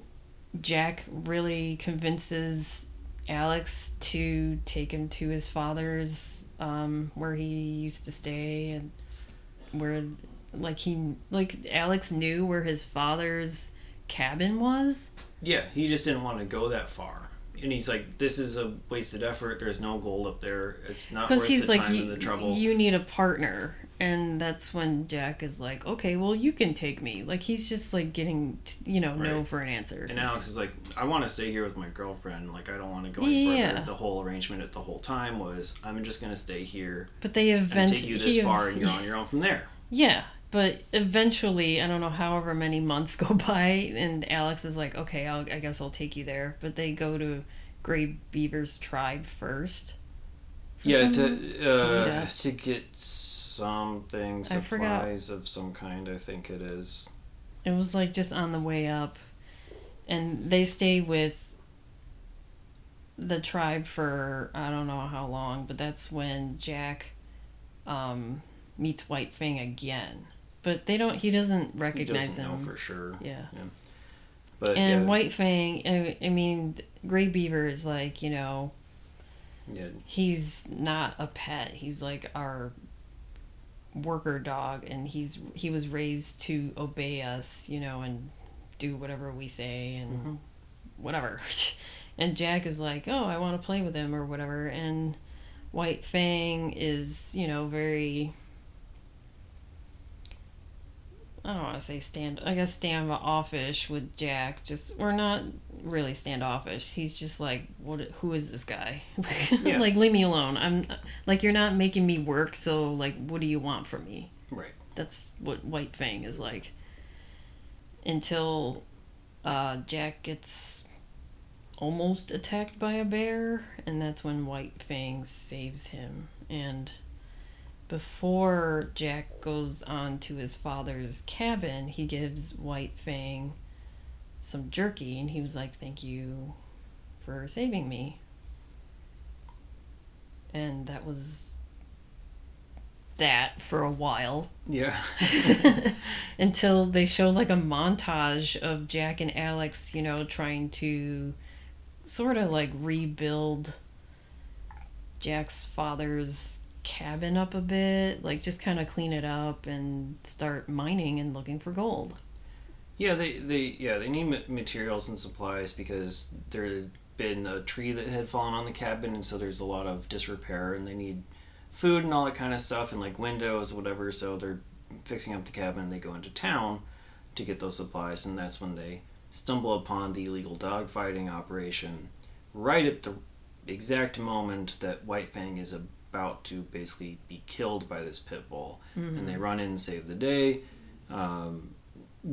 Speaker 2: Jack really convinces Alex to take him to his father's, um, where he used to stay, and where, like, he, like, Alex knew where his father's cabin was.
Speaker 1: Yeah, he just didn't want to go that far. And he's like, "This is a wasted effort. There's no gold up there. It's not worth
Speaker 2: he's
Speaker 1: the
Speaker 2: like
Speaker 1: time and the trouble."
Speaker 2: you need a partner and that's when jack is like okay well you can take me like he's just like getting t- you know no for an answer
Speaker 1: And Alex is like, I want to stay here with my girlfriend. Like, I don't want to go any further. The whole arrangement at the whole time was, I'm just going to stay here
Speaker 2: but they
Speaker 1: and
Speaker 2: eventually
Speaker 1: take you this far, and you're on your own from there.
Speaker 2: yeah but eventually i don't know however many months go by and alex is like okay I'll, i guess i'll take you there but they go to gray beaver's tribe first for
Speaker 1: Yeah,
Speaker 2: some-
Speaker 1: to uh,
Speaker 2: yeah.
Speaker 1: to get something
Speaker 2: I forgot.
Speaker 1: supplies of some kind. I think it is.
Speaker 2: It was like just on the way up. And they stay with the tribe for I don't know how long, but that's when Jack um, meets White Fang again. But they don't he doesn't recognize He
Speaker 1: doesn't
Speaker 2: him.
Speaker 1: know for sure.
Speaker 2: yeah.
Speaker 1: But
Speaker 2: And
Speaker 1: yeah,
Speaker 2: White Fang I, I mean Gray Beaver is like, you know,
Speaker 1: yeah,
Speaker 2: he's not a pet. He's like our worker dog and he's he was raised to obey us, you know, and do whatever we say and
Speaker 1: Mhm.
Speaker 2: whatever. and Jack is like, "Oh, I want to play with him or whatever." And White Fang is, you know, very I don't want to say stand. I guess standoffish with Jack. Just we're not really standoffish. He's just like, what? Who is this guy?
Speaker 1: Yeah.
Speaker 2: like, leave me alone. I'm like, you're not making me work. So like, what do you want from me?
Speaker 1: right.
Speaker 2: That's what White Fang is like. Until uh, Jack gets almost attacked by a bear, and that's when White Fang saves him. And before Jack goes on to his father's cabin, he gives White Fang some jerky, and he was like, "Thank you for saving me." And that was that for a while
Speaker 1: Yeah.
Speaker 2: until they show like a montage of Jack and Alex, you know, trying to sort of like rebuild Jack's father's cabin up a bit, like just kind of clean it up and start mining and looking for gold.
Speaker 1: Yeah, they, they yeah they need materials and supplies because there had been a tree that had fallen on the cabin, and so there's a lot of disrepair, and they need food and all that kind of stuff, and like windows, whatever. So they're fixing up the cabin. and They go into town to get those supplies, and that's when they stumble upon the illegal dogfighting operation. Right at the exact moment that White Fang is about to basically be killed by this pit bull, and they run in and save the day. Um,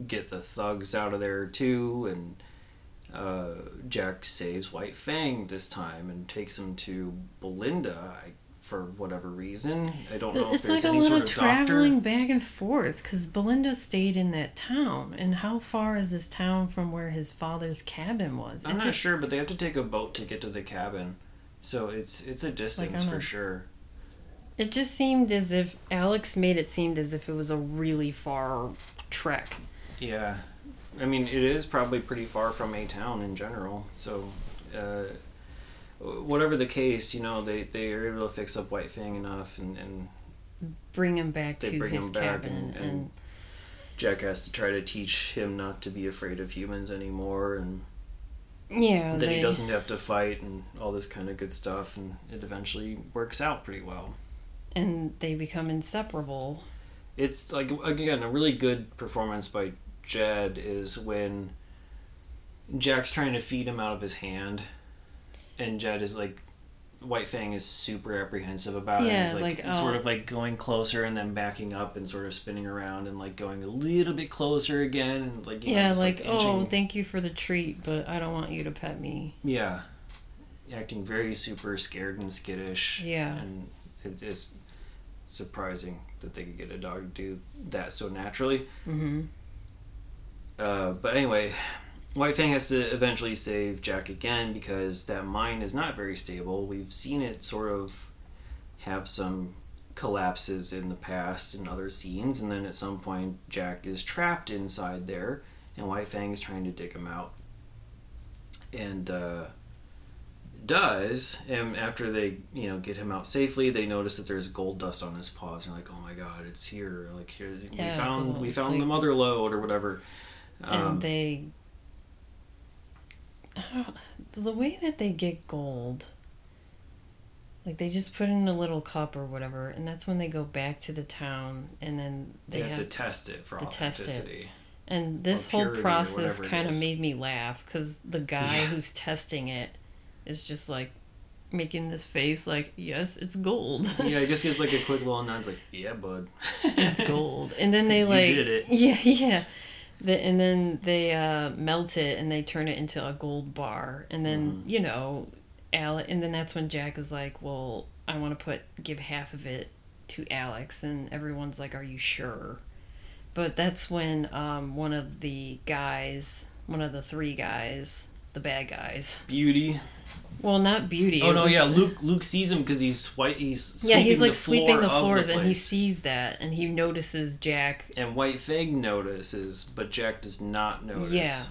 Speaker 1: get the thugs out of there too, and uh, Jack saves White Fang this time and takes him to Belinda I, for whatever reason. I don't know if
Speaker 2: It's
Speaker 1: there's
Speaker 2: like a
Speaker 1: any
Speaker 2: little
Speaker 1: sort of
Speaker 2: traveling
Speaker 1: doctor.
Speaker 2: back and forth because Belinda stayed in that town. And how far is this town from where his father's cabin was?
Speaker 1: I'm
Speaker 2: It
Speaker 1: not
Speaker 2: just-
Speaker 1: sure, but they have to take a boat to get to the cabin, so it's it's a distance for
Speaker 2: a-
Speaker 1: sure.
Speaker 2: It just seemed as if Alex made it seem as if it was a really far trek.
Speaker 1: Yeah, I mean it is probably pretty far from a town in general. So, uh, whatever the case, you know, they they are able to fix up White Fang enough, and, and
Speaker 2: Bring him back
Speaker 1: They
Speaker 2: to
Speaker 1: bring
Speaker 2: his
Speaker 1: him back
Speaker 2: cabin,
Speaker 1: and-
Speaker 2: and,
Speaker 1: and- Jack has to try to teach him not to be afraid of humans anymore, and
Speaker 2: yeah,
Speaker 1: that
Speaker 2: they,
Speaker 1: he doesn't have to fight, and all this kind of good stuff, and it eventually works out pretty well.
Speaker 2: And they become inseparable.
Speaker 1: It's like again a really good performance by Jed is when Jack's trying to feed him out of his hand, and Jed is like, White Fang is super apprehensive about it.
Speaker 2: Yeah,
Speaker 1: He's like,
Speaker 2: like,
Speaker 1: sort
Speaker 2: oh.
Speaker 1: of like going closer and then backing up and sort of spinning around and like going a little bit closer again and like you know,
Speaker 2: yeah,
Speaker 1: just,
Speaker 2: like, oh, thank you for the treat, but I don't want you to pet me.
Speaker 1: yeah, acting very super scared and skittish.
Speaker 2: Yeah.
Speaker 1: and it is surprising that they could get a dog to do that so naturally.
Speaker 2: Mm-hmm.
Speaker 1: Uh, but anyway, White Fang has to eventually save Jack again because that mine is not very stable. We've seen it sort of have some collapses in the past in other scenes, and then at some point, Jack is trapped inside there, and White Fang is trying to dig him out. And uh, does, and after they you know get him out safely, they notice that there's gold dust on his paws, and they're like, "Oh my God, it's here! Like here,
Speaker 2: Yeah,
Speaker 1: we found we
Speaker 2: gold,
Speaker 1: found the mother lode or whatever." Um,
Speaker 2: and they I don't- the way that they get gold like they just put in a little cup or whatever and that's when they go back to the town and then
Speaker 1: they,
Speaker 2: they,
Speaker 1: have,
Speaker 2: have,
Speaker 1: to test it for
Speaker 2: to test it.
Speaker 1: authenticity.
Speaker 2: and this whole process kind of made me laugh because the guy who's testing it is just like making this face like yes it's gold.
Speaker 1: Yeah, he just gives like a quick little nod, like, "Yeah, bud."
Speaker 2: it's gold. And then they
Speaker 1: You
Speaker 2: like yeah yeah. The, and then they uh, melt it and they turn it into a gold bar. And then
Speaker 1: Mm-hmm.
Speaker 2: you know Alec, and then that's when Jack is like well I want to put give half of it to Alex. And everyone's like are you sure? But that's when um, one of the guys one of the three guys the bad guys
Speaker 1: Beauty.
Speaker 2: Well not beauty
Speaker 1: Oh no,
Speaker 2: was-
Speaker 1: yeah. Luke Luke sees him because he's white. He's
Speaker 2: yeah he's like
Speaker 1: the
Speaker 2: sweeping the floors and he sees that and he notices Jack
Speaker 1: and White Fang notices, but Jack does not notice.
Speaker 2: Yeah.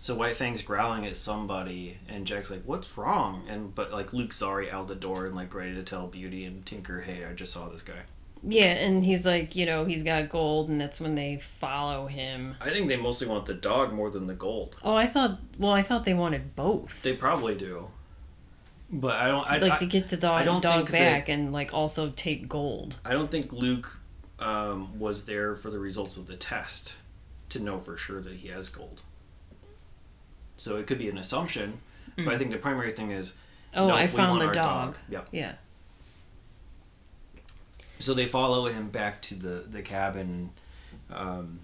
Speaker 1: So White Fang's growling at somebody, and Jack's like, "What's wrong?" And but like Luke's already out the door and like ready to tell Beauty and Tinker, "Hey, I just saw this guy."
Speaker 2: Yeah, and he's like, you know, he's got gold, and that's when they follow him.
Speaker 1: I think they mostly want the dog more than the gold.
Speaker 2: Oh, I thought. Well, I thought they wanted both.
Speaker 1: They probably do, but I don't. I,
Speaker 2: like
Speaker 1: I,
Speaker 2: to get the
Speaker 1: I
Speaker 2: dog
Speaker 1: don't
Speaker 2: dog back and like also take gold.
Speaker 1: I don't think Luke um, was there for the results of the test to know for sure that he has gold. So it could be an assumption, but I think the primary thing is
Speaker 2: Mm. Oh,
Speaker 1: no,
Speaker 2: I found the
Speaker 1: our
Speaker 2: dog.
Speaker 1: Yeah.
Speaker 2: Yeah.
Speaker 1: So they follow him back to the the cabin. Um,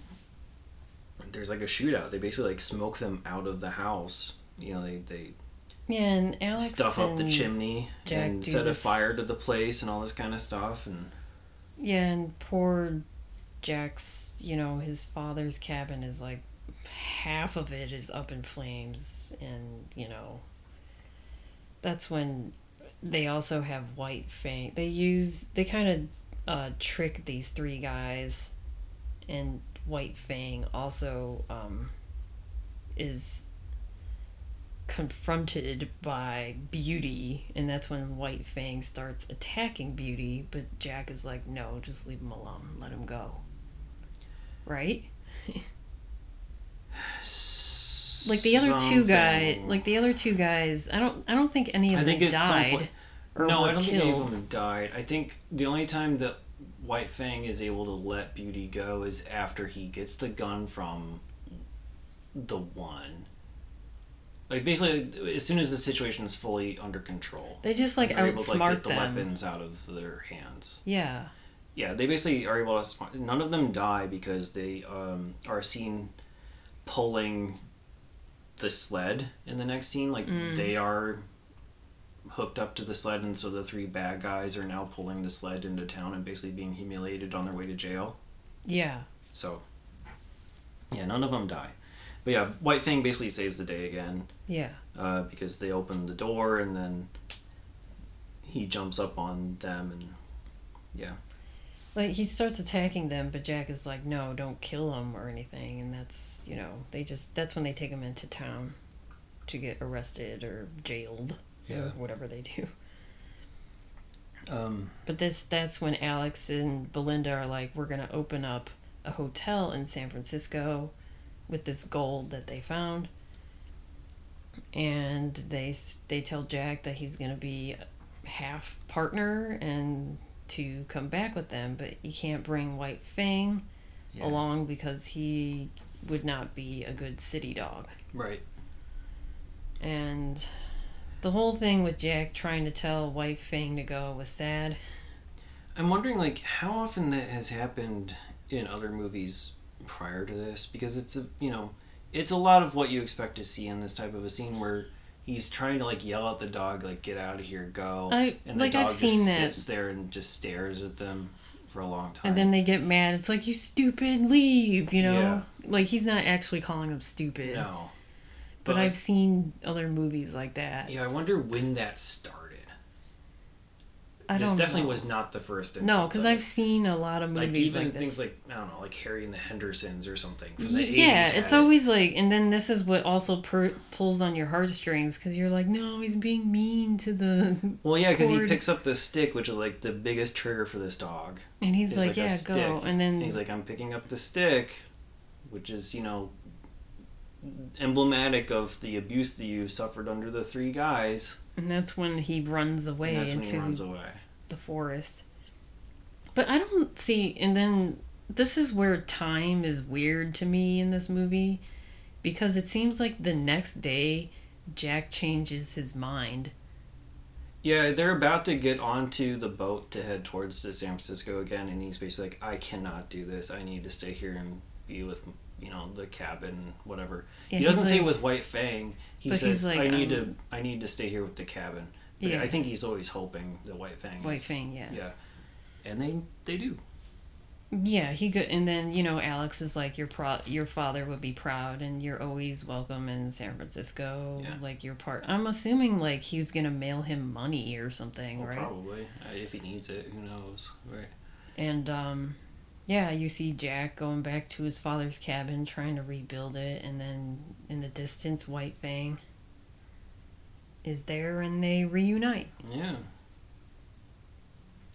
Speaker 1: there's like a shootout. They basically like smoke them out of the house. You know, they they
Speaker 2: Yeah, and Alex
Speaker 1: stuff up the chimney
Speaker 2: Jack
Speaker 1: and set a fire to the place and all this kind of stuff. And
Speaker 2: Yeah, and poor Jack's, you know, his father's cabin is like half of it is up in flames, and you know, that's when they also have White Fang. They use they kind of uh, trick these three guys, and White Fang also um, is confronted by Beauty, and that's when White Fang starts attacking Beauty, but Jack is like, no, just leave him alone, let him go. Right? Like the other two guys, like the other two guys, I don't, I don't think any of
Speaker 1: I think
Speaker 2: them died or
Speaker 1: no, I don't think any of them died. I think the only time that White Fang is able to let Beauty go is after he gets the gun from the one. Like basically, as soon as the situation is fully under control,
Speaker 2: They just like
Speaker 1: they're able to like, get the
Speaker 2: them.
Speaker 1: weapons out of their hands.
Speaker 2: Yeah,
Speaker 1: Yeah, they basically are able to. None of them die because they um, are seen pulling the sled in the next scene. Like
Speaker 2: Mm.
Speaker 1: they are hooked up to the sled, and so the three bad guys are now pulling the sled into town and basically being humiliated on their way to jail.
Speaker 2: yeah,
Speaker 1: So, yeah, none of them die. But yeah, White Fang basically saves the day again
Speaker 2: yeah.
Speaker 1: uh, because they open the door and then he jumps up on them and yeah.
Speaker 2: Like he starts attacking them, but Jack is like, "No, don't kill him or anything." And that's you know they just that's when they take him into town to get arrested or jailed
Speaker 1: Yeah.
Speaker 2: or whatever they do.
Speaker 1: Um,
Speaker 2: But this that's when Alex and Belinda are like, "We're gonna open up a hotel in San Francisco with this gold that they found." And they they tell Jack that he's gonna be half partner and to come back with them, but you can't bring White Fang
Speaker 1: yeah.
Speaker 2: along because he would not be a good city dog.
Speaker 1: Right.
Speaker 2: And the whole thing with Jack trying to tell White Fang to go was sad.
Speaker 1: I'm wondering, like, how often that has happened in other movies prior to this, because it's a, you know, it's a lot of what you expect to see in this type of a scene where he's trying to like yell at the dog, like, "Get out of here, go!"
Speaker 2: I-
Speaker 1: and the
Speaker 2: like,
Speaker 1: dog
Speaker 2: I've
Speaker 1: just
Speaker 2: that.
Speaker 1: sits there and just stares at them for a long time.
Speaker 2: And then they get mad. It's like, you stupid, leave, you know?
Speaker 1: Yeah.
Speaker 2: Like, he's not actually calling him stupid.
Speaker 1: no,
Speaker 2: But,
Speaker 1: like,
Speaker 2: I've seen other movies like that.
Speaker 1: yeah, I wonder when that started.
Speaker 2: I don't
Speaker 1: this definitely
Speaker 2: know.
Speaker 1: was not the first. Instance
Speaker 2: No, because. I've seen a lot of movies like
Speaker 1: even
Speaker 2: like,
Speaker 1: things like I don't know, like Harry and the Hendersons or something. From the
Speaker 2: Y-
Speaker 1: 80s
Speaker 2: yeah, it's
Speaker 1: it.
Speaker 2: always like, and then this is what also per- pulls on your heartstrings because you're like, no, he's being mean to the,
Speaker 1: Well, yeah, because he picks up the stick, which is like the biggest trigger for this dog.
Speaker 2: and he's like,
Speaker 1: like
Speaker 2: yeah, go, and then
Speaker 1: And he's like, I'm picking up the stick, which is, you know, emblematic of the abuse that you suffered under the three guys.
Speaker 2: And that's when he runs away
Speaker 1: And
Speaker 2: into
Speaker 1: runs away.
Speaker 2: the forest. But I don't see, and then this is where time is weird to me in this movie because it seems like the next day Jack changes his mind.
Speaker 1: Yeah, they're about to get onto the boat to head towards to San Francisco again, and he's basically like, I cannot do this. I need to stay here and be with, you know, the cabin, whatever.
Speaker 2: Yeah,
Speaker 1: he doesn't say
Speaker 2: like-
Speaker 1: with White Fang. He says,
Speaker 2: like,
Speaker 1: I need to
Speaker 2: um,
Speaker 1: I need to stay here with the cabin. But
Speaker 2: Yeah.
Speaker 1: I think he's always hoping the White Fang
Speaker 2: White
Speaker 1: is-
Speaker 2: Fang, yeah.
Speaker 1: Yeah. And they they do.
Speaker 2: Yeah, he could, and then you know Alex is like your pro, your father would be proud, and you're always welcome in San Francisco.
Speaker 1: Yeah.
Speaker 2: Like you're part. I'm assuming like he's gonna mail him money or something,
Speaker 1: Well,
Speaker 2: right?
Speaker 1: Probably. Uh, if he needs it, who knows? Right.
Speaker 2: And um, yeah, you see Jack going back to his father's cabin trying to rebuild it, and then in the distance, White Fang is there, and they reunite.
Speaker 1: Yeah.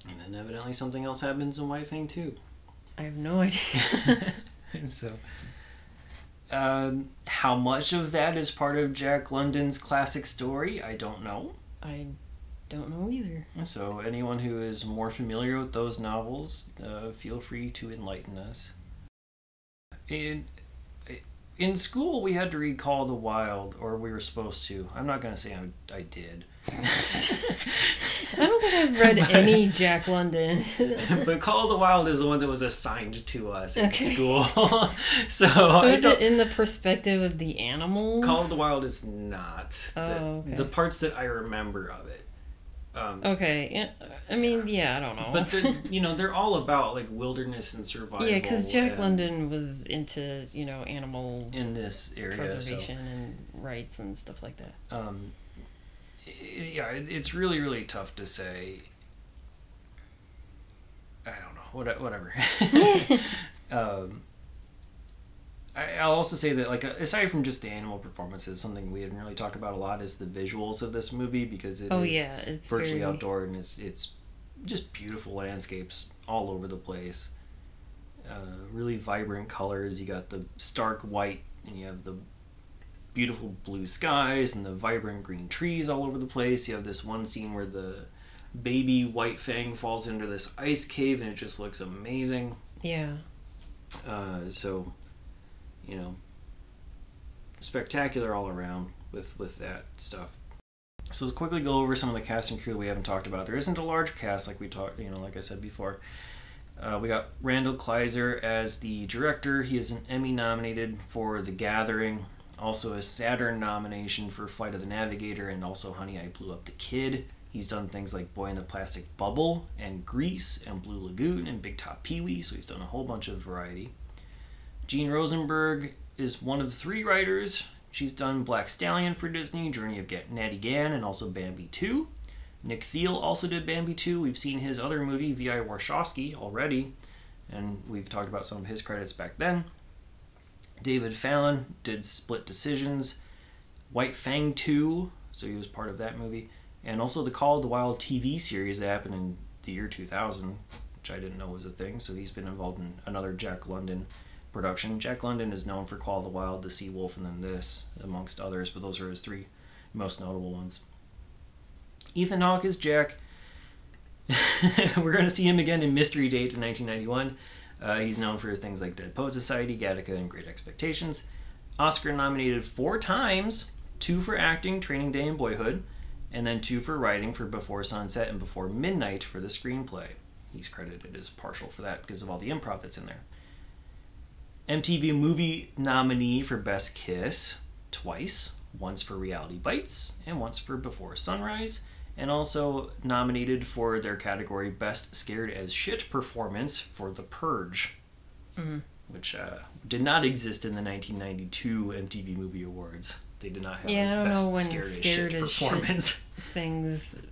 Speaker 1: And then evidently something else happens in White Fang too.
Speaker 2: I have no idea.
Speaker 1: so, um, how much of that is part of Jack London's classic story? I don't know.
Speaker 2: I don't know either.
Speaker 1: So, anyone who is more familiar with those novels, uh, feel free to enlighten us. In in school, we had to read Call of the Wild, or we were supposed to. I'm not going to say I, I did.
Speaker 2: I don't think I've read any Jack London.
Speaker 1: but Call of the Wild is the one that was assigned to us in school. so
Speaker 2: so is it in the perspective of the animals?
Speaker 1: Call of the Wild is not the,
Speaker 2: Oh, okay.
Speaker 1: the parts that I remember of it. Um,
Speaker 2: Okay, yeah, I mean, yeah, I don't know.
Speaker 1: But they're, you know they're all about like wilderness and survival.
Speaker 2: yeah, because Jack London was into you know animal
Speaker 1: in this area. So,
Speaker 2: preservation and rights and stuff like that.
Speaker 1: um, yeah, it, it's really really tough to say. I don't know. What, whatever. um, I, I'll also say that like aside from just the animal performances, something we didn't really talk about a lot is the visuals of this movie because it is
Speaker 2: oh yeah, it's
Speaker 1: virtually
Speaker 2: very,
Speaker 1: outdoor and it's it's just beautiful landscapes all over the place. Uh, really vibrant colors. You got the stark white, and you have the beautiful blue skies and the vibrant green trees all over the place. You have this one scene where the baby white fang falls into this ice cave, and it just looks amazing.
Speaker 2: Yeah,
Speaker 1: Uh, so, you know, spectacular all around with with that stuff. So let's quickly go over some of the cast and crew we haven't talked about. There isn't a large cast like we talked, you know, like I said before. Uh, we got Randall Kleiser as the director. He is an Emmy nominated for The Gathering, also a Saturn nomination for Flight of the Navigator, and also Honey, I Blew Up the Kid. He's done things like Boy in the Plastic Bubble and Grease and Blue Lagoon and Big Top Pee Wee, so he's done a whole bunch of variety. Jeanne Rosenberg is one of three writers. She's done Black Stallion for Disney, Journey of Natty Gann, and also Bambi 2. Nick Thiel also did Bambi 2. We've seen his other movie, V.I. Warshawski, already, and we've talked about some of his credits back then. David Fallon did Split Decisions, White Fang 2, so he was part of that movie, and also the Call of the Wild TV series that happened in the year 2000, which I didn't know was a thing, so he's been involved in another Jack London production. Jack London is known for Call of the Wild, The Sea Wolf, and then this, amongst others, but those are his three most notable ones. Ethan Hawke is Jack. We're going to see him again in Mystery Date in 1991. Uh, he's known for things like Dead Poet Society, Gattaca, and Great Expectations. Oscar nominated four times two for acting, Training Day, and Boyhood, and then two for writing for Before Sunset and Before Midnight for the screenplay. He's credited as partial for that because of all the improv that's in there. MTV Movie nominee for Best Kiss twice, once for Reality Bites and once for Before Sunrise, and also nominated for their category Best Scared as Shit Performance for The Purge, which uh, did not exist in the 1992 MTV Movie Awards. They did not have
Speaker 2: Yeah, I
Speaker 1: a
Speaker 2: don't
Speaker 1: Best Scared, as Shit
Speaker 2: Shit-
Speaker 1: Performance.
Speaker 2: things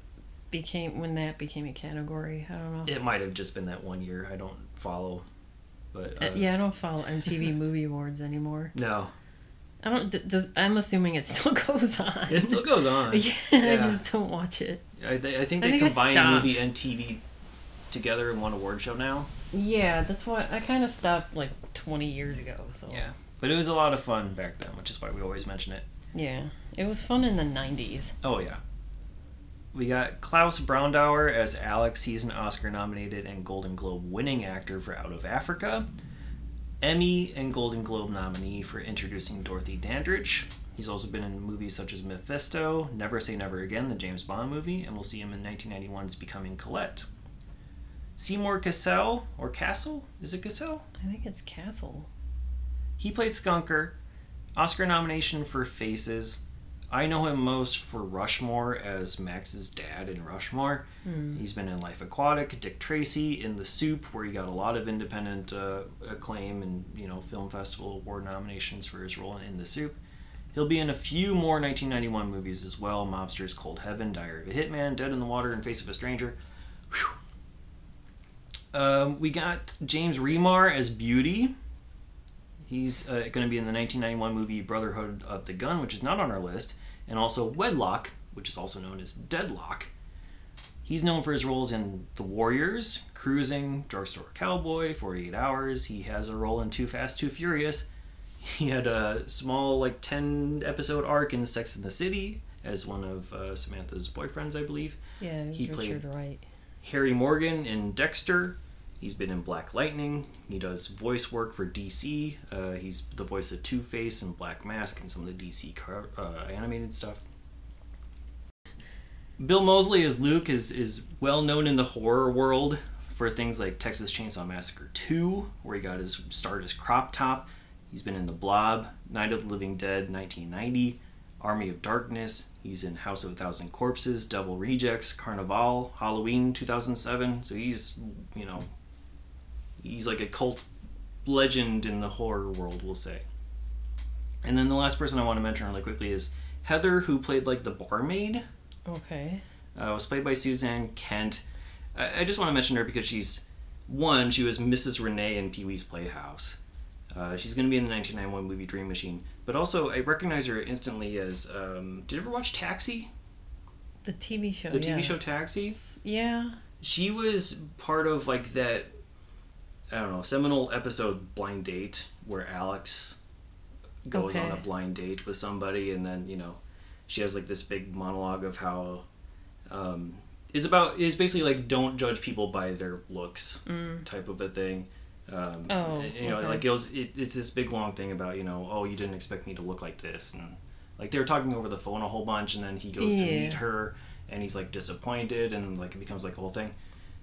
Speaker 2: became when that became a category. I don't know.
Speaker 1: It might have just been that one year. I don't follow, but
Speaker 2: Uh,
Speaker 1: uh,
Speaker 2: yeah, I don't follow MTV Movie Awards anymore.
Speaker 1: no,
Speaker 2: I don't. d- Does I'm assuming it still goes on.
Speaker 1: it still goes on.
Speaker 2: yeah, I just don't watch it.
Speaker 1: I, I think
Speaker 2: I
Speaker 1: they
Speaker 2: think
Speaker 1: combine movie and TV together in one award show now.
Speaker 2: Yeah, that's why I kind of stopped like 20 years ago. So
Speaker 1: Yeah, but it was a lot of fun back then, which is why we always mention it.
Speaker 2: yeah, it was fun in the 90s.
Speaker 1: Oh yeah. We got Klaus Brandauer as Alex. He's an Oscar-nominated and Golden Globe winning actor for Out of Africa. Emmy and Golden Globe nominee for introducing Dorothy Dandridge. He's also been in movies such as Mephisto, Never Say Never Again, the James Bond movie, and we'll see him in 1991's Becoming Colette. Seymour Cassell, or Castle? Is it Cassell?
Speaker 2: I think it's Castle.
Speaker 1: He played Skunker. Oscar nomination for Faces. I know him most for Rushmore as Max's dad in Rushmore. He's been in Life Aquatic, Dick Tracy, in The Soup, where he got a lot of independent uh, acclaim and you know film festival award nominations for his role in, in The Soup. He'll be in a few more 1991 movies as well: Mobsters, Cold Heaven, Diary of a Hitman, Dead in the Water, and Face of a Stranger. Um, we got James Remar as Beauty. He's uh, going to be in the 1991 movie Brotherhood of the Gun, which is not on our list, and also Wedlock, which is also known as Deadlock. He's known for his roles in The Warriors, Cruising, Drugstore Cowboy, 48 Hours. He has a role in Too Fast, Too Furious. He had a small, like, 10 episode arc in Sex and the City as one of uh, Samantha's boyfriends, I believe.
Speaker 2: Yeah,
Speaker 1: He played-
Speaker 2: Richard Wright.
Speaker 1: Harry Morgan in Dexter. He's been in Black Lightning. He does voice work for DC. Uh, he's the voice of Two Face and Black Mask and some of the DC car, uh, animated stuff. Bill Moseley as Luke is is well known in the horror world for things like Texas Chainsaw Massacre 2, where he got his start as Chop Top. He's been in The Blob, Night of the Living Dead 1990, Army of Darkness. He's in House of a Thousand Corpses, Devil Rejects, Carnival, Halloween 2007. So he's, you know, he's like a cult legend in the horror world, we'll say. And then the last person I want to mention really quickly is Heather, who played like the barmaid.
Speaker 2: Okay.
Speaker 1: Uh, was played by Suzanne Kent. I, I just want to mention her because she's one. She was Mrs. Renee in Pee Wee's Playhouse. Uh, she's going to be in the 1991 movie Dream Machine. But also, I recognize her instantly as. Um, did you ever watch Taxi?
Speaker 2: The TV show.
Speaker 1: The TV
Speaker 2: yeah.
Speaker 1: show Taxi.
Speaker 2: Yeah.
Speaker 1: She was part of like that. I don't know seminal episode Blind Date where Alex goes on a blind date with somebody, and then you know she has like this big monologue of how um, it's about it's basically like don't judge people by their looks type of a thing. Um,
Speaker 2: Mm. Oh,
Speaker 1: you know,
Speaker 2: okay.
Speaker 1: like it was it, it's this big long thing about you know oh you didn't expect me to look like this and like they were talking over the phone a whole bunch and then he goes to meet her and he's like disappointed and like it becomes like a whole thing.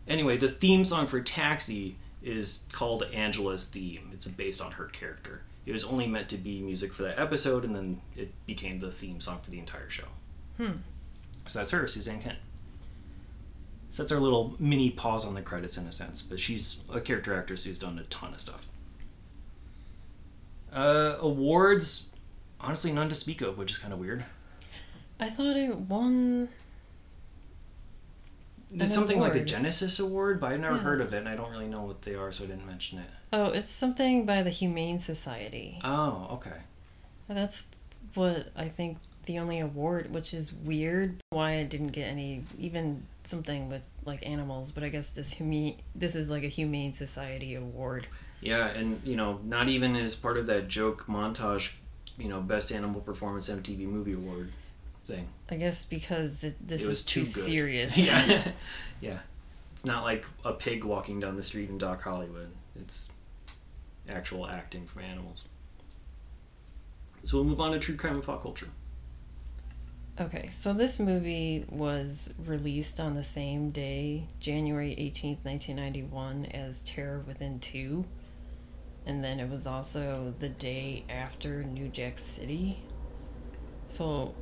Speaker 1: Anyway, the theme song for Taxi is called Angela's Theme. It's based on her character. It was only meant to be music for that episode, and then it became the theme song for the entire show.
Speaker 2: Hmm.
Speaker 1: So that's her, Suzanne Kent. So that's our little mini pause on the credits in a sense, but she's a character actress who's done a ton of stuff. Uh, awards, honestly, none to speak of, which is kind of weird.
Speaker 2: I thought it won.
Speaker 1: There's
Speaker 2: An
Speaker 1: something like a. Genesis Award, but I've never
Speaker 2: Yeah.
Speaker 1: heard of it, and I don't really know what they are, so I didn't mention it.
Speaker 2: Oh, it's something by the Humane Society.
Speaker 1: Oh, okay.
Speaker 2: That's what I think the only award, which is weird. Why I didn't get any, even something with like animals. But I guess this humane, this is like a Humane Society award.
Speaker 1: Yeah, and you know, not even as part of that joke montage, you know, best animal performance MTV Movie Award thing.
Speaker 2: I guess because it, this
Speaker 1: it was
Speaker 2: is too,
Speaker 1: too,
Speaker 2: serious.
Speaker 1: yeah, yeah. It's not like a pig walking down the street in Doc Hollywood. It's actual acting from animals. So we'll move on to true crime and pop culture.
Speaker 2: Okay, so this movie was released on the same day, January 18th, 1991, as Terror Within 2. And then it was also the day after New Jack City. So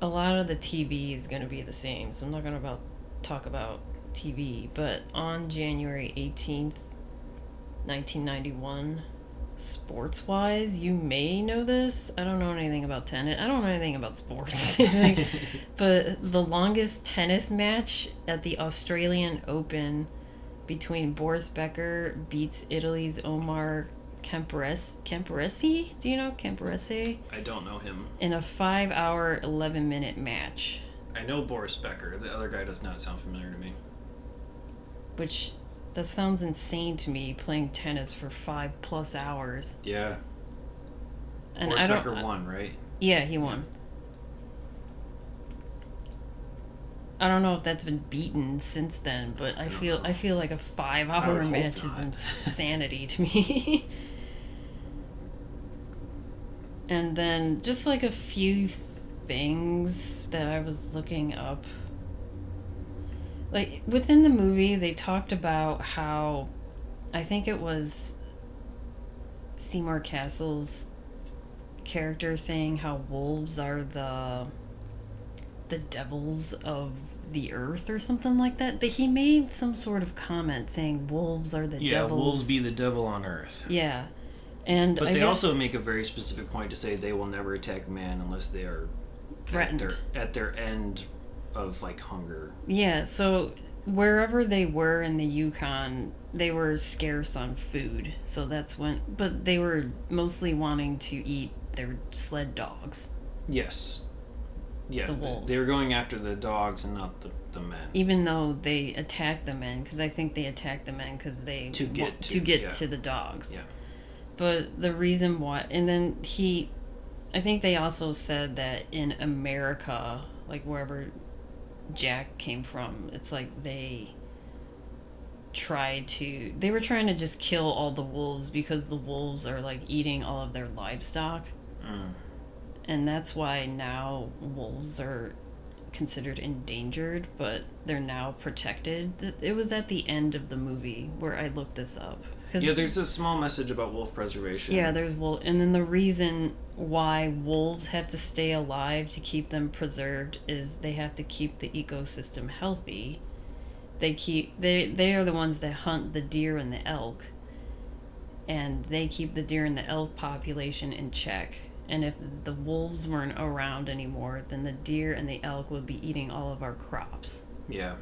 Speaker 2: a lot of the TV is going to be the same. So I'm not going to about talk about TV, but on January 18th, 1991, sports wise, you may know this. I don't know anything about tennis. I don't know anything about sports. but the longest tennis match at the Australian Open between Boris Becker beats Italy's Omar Kemperes- Kemperesi. Do you know Kemperesi?
Speaker 1: I don't know him.
Speaker 2: In a five hour, 11 minute match,
Speaker 1: I know Boris Becker. The other guy does not sound familiar to me.
Speaker 2: which that sounds insane to me playing tennis for five plus hours.
Speaker 1: Yeah,
Speaker 2: And
Speaker 1: Boris
Speaker 2: I don't.
Speaker 1: Becker won, right?
Speaker 2: Yeah, he won. I don't know if that's been beaten since then, but I,
Speaker 1: don't
Speaker 2: feel
Speaker 1: know.
Speaker 2: I feel like a five hour match is insanity to me. and then just like a few things that I was looking up. Like within the movie they talked about how I think it was Seymour Castle's character saying how wolves are the the devils of the earth or something like that. That he made some sort of comment saying wolves are the
Speaker 1: Yeah,
Speaker 2: devils.
Speaker 1: wolves be the devil on earth.
Speaker 2: yeah, and
Speaker 1: But
Speaker 2: I
Speaker 1: they
Speaker 2: guess
Speaker 1: also make a very specific point to say they will never attack man unless they are
Speaker 2: Threatened.
Speaker 1: at their, at their end of like hunger.
Speaker 2: yeah. So wherever they were in the Yukon, they were scarce on food. So that's when, but they were mostly wanting to eat their sled dogs.
Speaker 1: Yes. Yeah,
Speaker 2: The
Speaker 1: they-
Speaker 2: wolves.
Speaker 1: they were going after the dogs and not the, the men.
Speaker 2: even though they attacked the men because i think they attacked the men because they
Speaker 1: To get
Speaker 2: wa-
Speaker 1: to-
Speaker 2: to get
Speaker 1: yeah.
Speaker 2: to the dogs
Speaker 1: Yeah.
Speaker 2: But the reason why and then he i think they also said that in america like wherever jack came from it's like they tried to they were trying to just kill all the wolves because the wolves are like eating all of their livestock
Speaker 1: Mm.
Speaker 2: and that's why now wolves are considered endangered, but they're now protected. It was at the end of the movie where I looked this up.
Speaker 1: Yeah, there's a small message about wolf preservation.
Speaker 2: yeah, there's wolf, and then the reason why wolves have to stay alive to keep them preserved is they have to keep the ecosystem healthy. They keep they they are the ones that hunt the deer and the elk, and they keep the deer and the elk population in check. And if the wolves weren't around anymore, then the deer and the elk would be eating all of our crops.
Speaker 1: Yeah.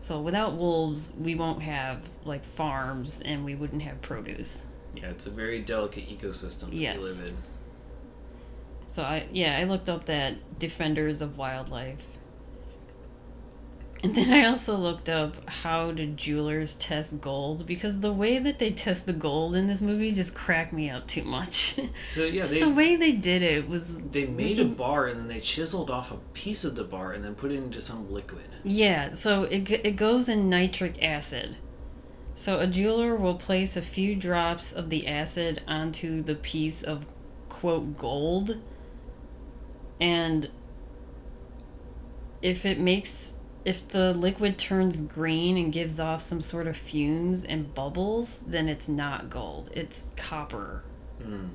Speaker 2: So without wolves, we won't have like farms, and we wouldn't have produce.
Speaker 1: Yeah, it's a very delicate ecosystem that
Speaker 2: Yes.
Speaker 1: we live in.
Speaker 2: So I yeah, I looked up that defenders of wildlife. And then I also looked up how do jewelers test gold because the way that they test the gold in this movie just cracked me up too much.
Speaker 1: So yeah,
Speaker 2: just
Speaker 1: they
Speaker 2: the way they did it was
Speaker 1: they made a bar and then they chiseled off a piece of the bar and then put it into some liquid.
Speaker 2: Yeah, so it it goes in nitric acid. So a jeweler will place a few drops of the acid onto the piece of quote gold and if it makes if the liquid turns green and gives off some sort of fumes and bubbles, then it's not gold. It's copper.
Speaker 1: Mm.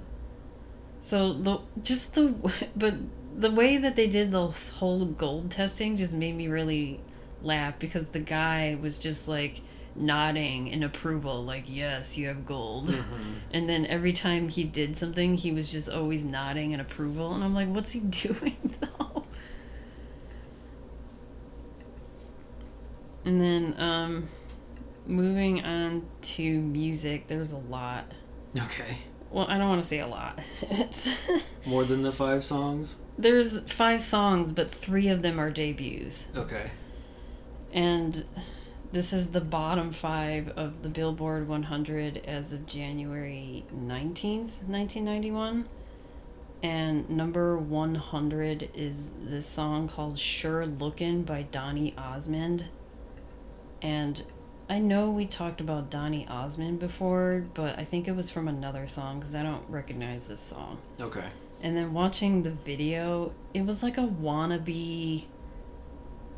Speaker 2: So the just the but the way that they did the whole gold testing just made me really laugh because the guy was just like nodding in approval like yes you have gold
Speaker 1: Mm-hmm.
Speaker 2: and then every time he did something he was just always nodding in approval and i'm like what's he doing though and then um moving on to music there's a lot
Speaker 1: Okay.
Speaker 2: well i don't want to say a lot
Speaker 1: More than the five songs.
Speaker 2: There's five songs, but three of them are debuts.
Speaker 1: Okay.
Speaker 2: And this is the bottom five of the Billboard 100 as of January 19th, 1991. And number 100 is this song called Sure Lookin' by Donny Osmond. And I know we talked about Donny Osmond before, but I think it was from another song because I don't recognize this song.
Speaker 1: Okay.
Speaker 2: And then watching the video, it was like a wannabe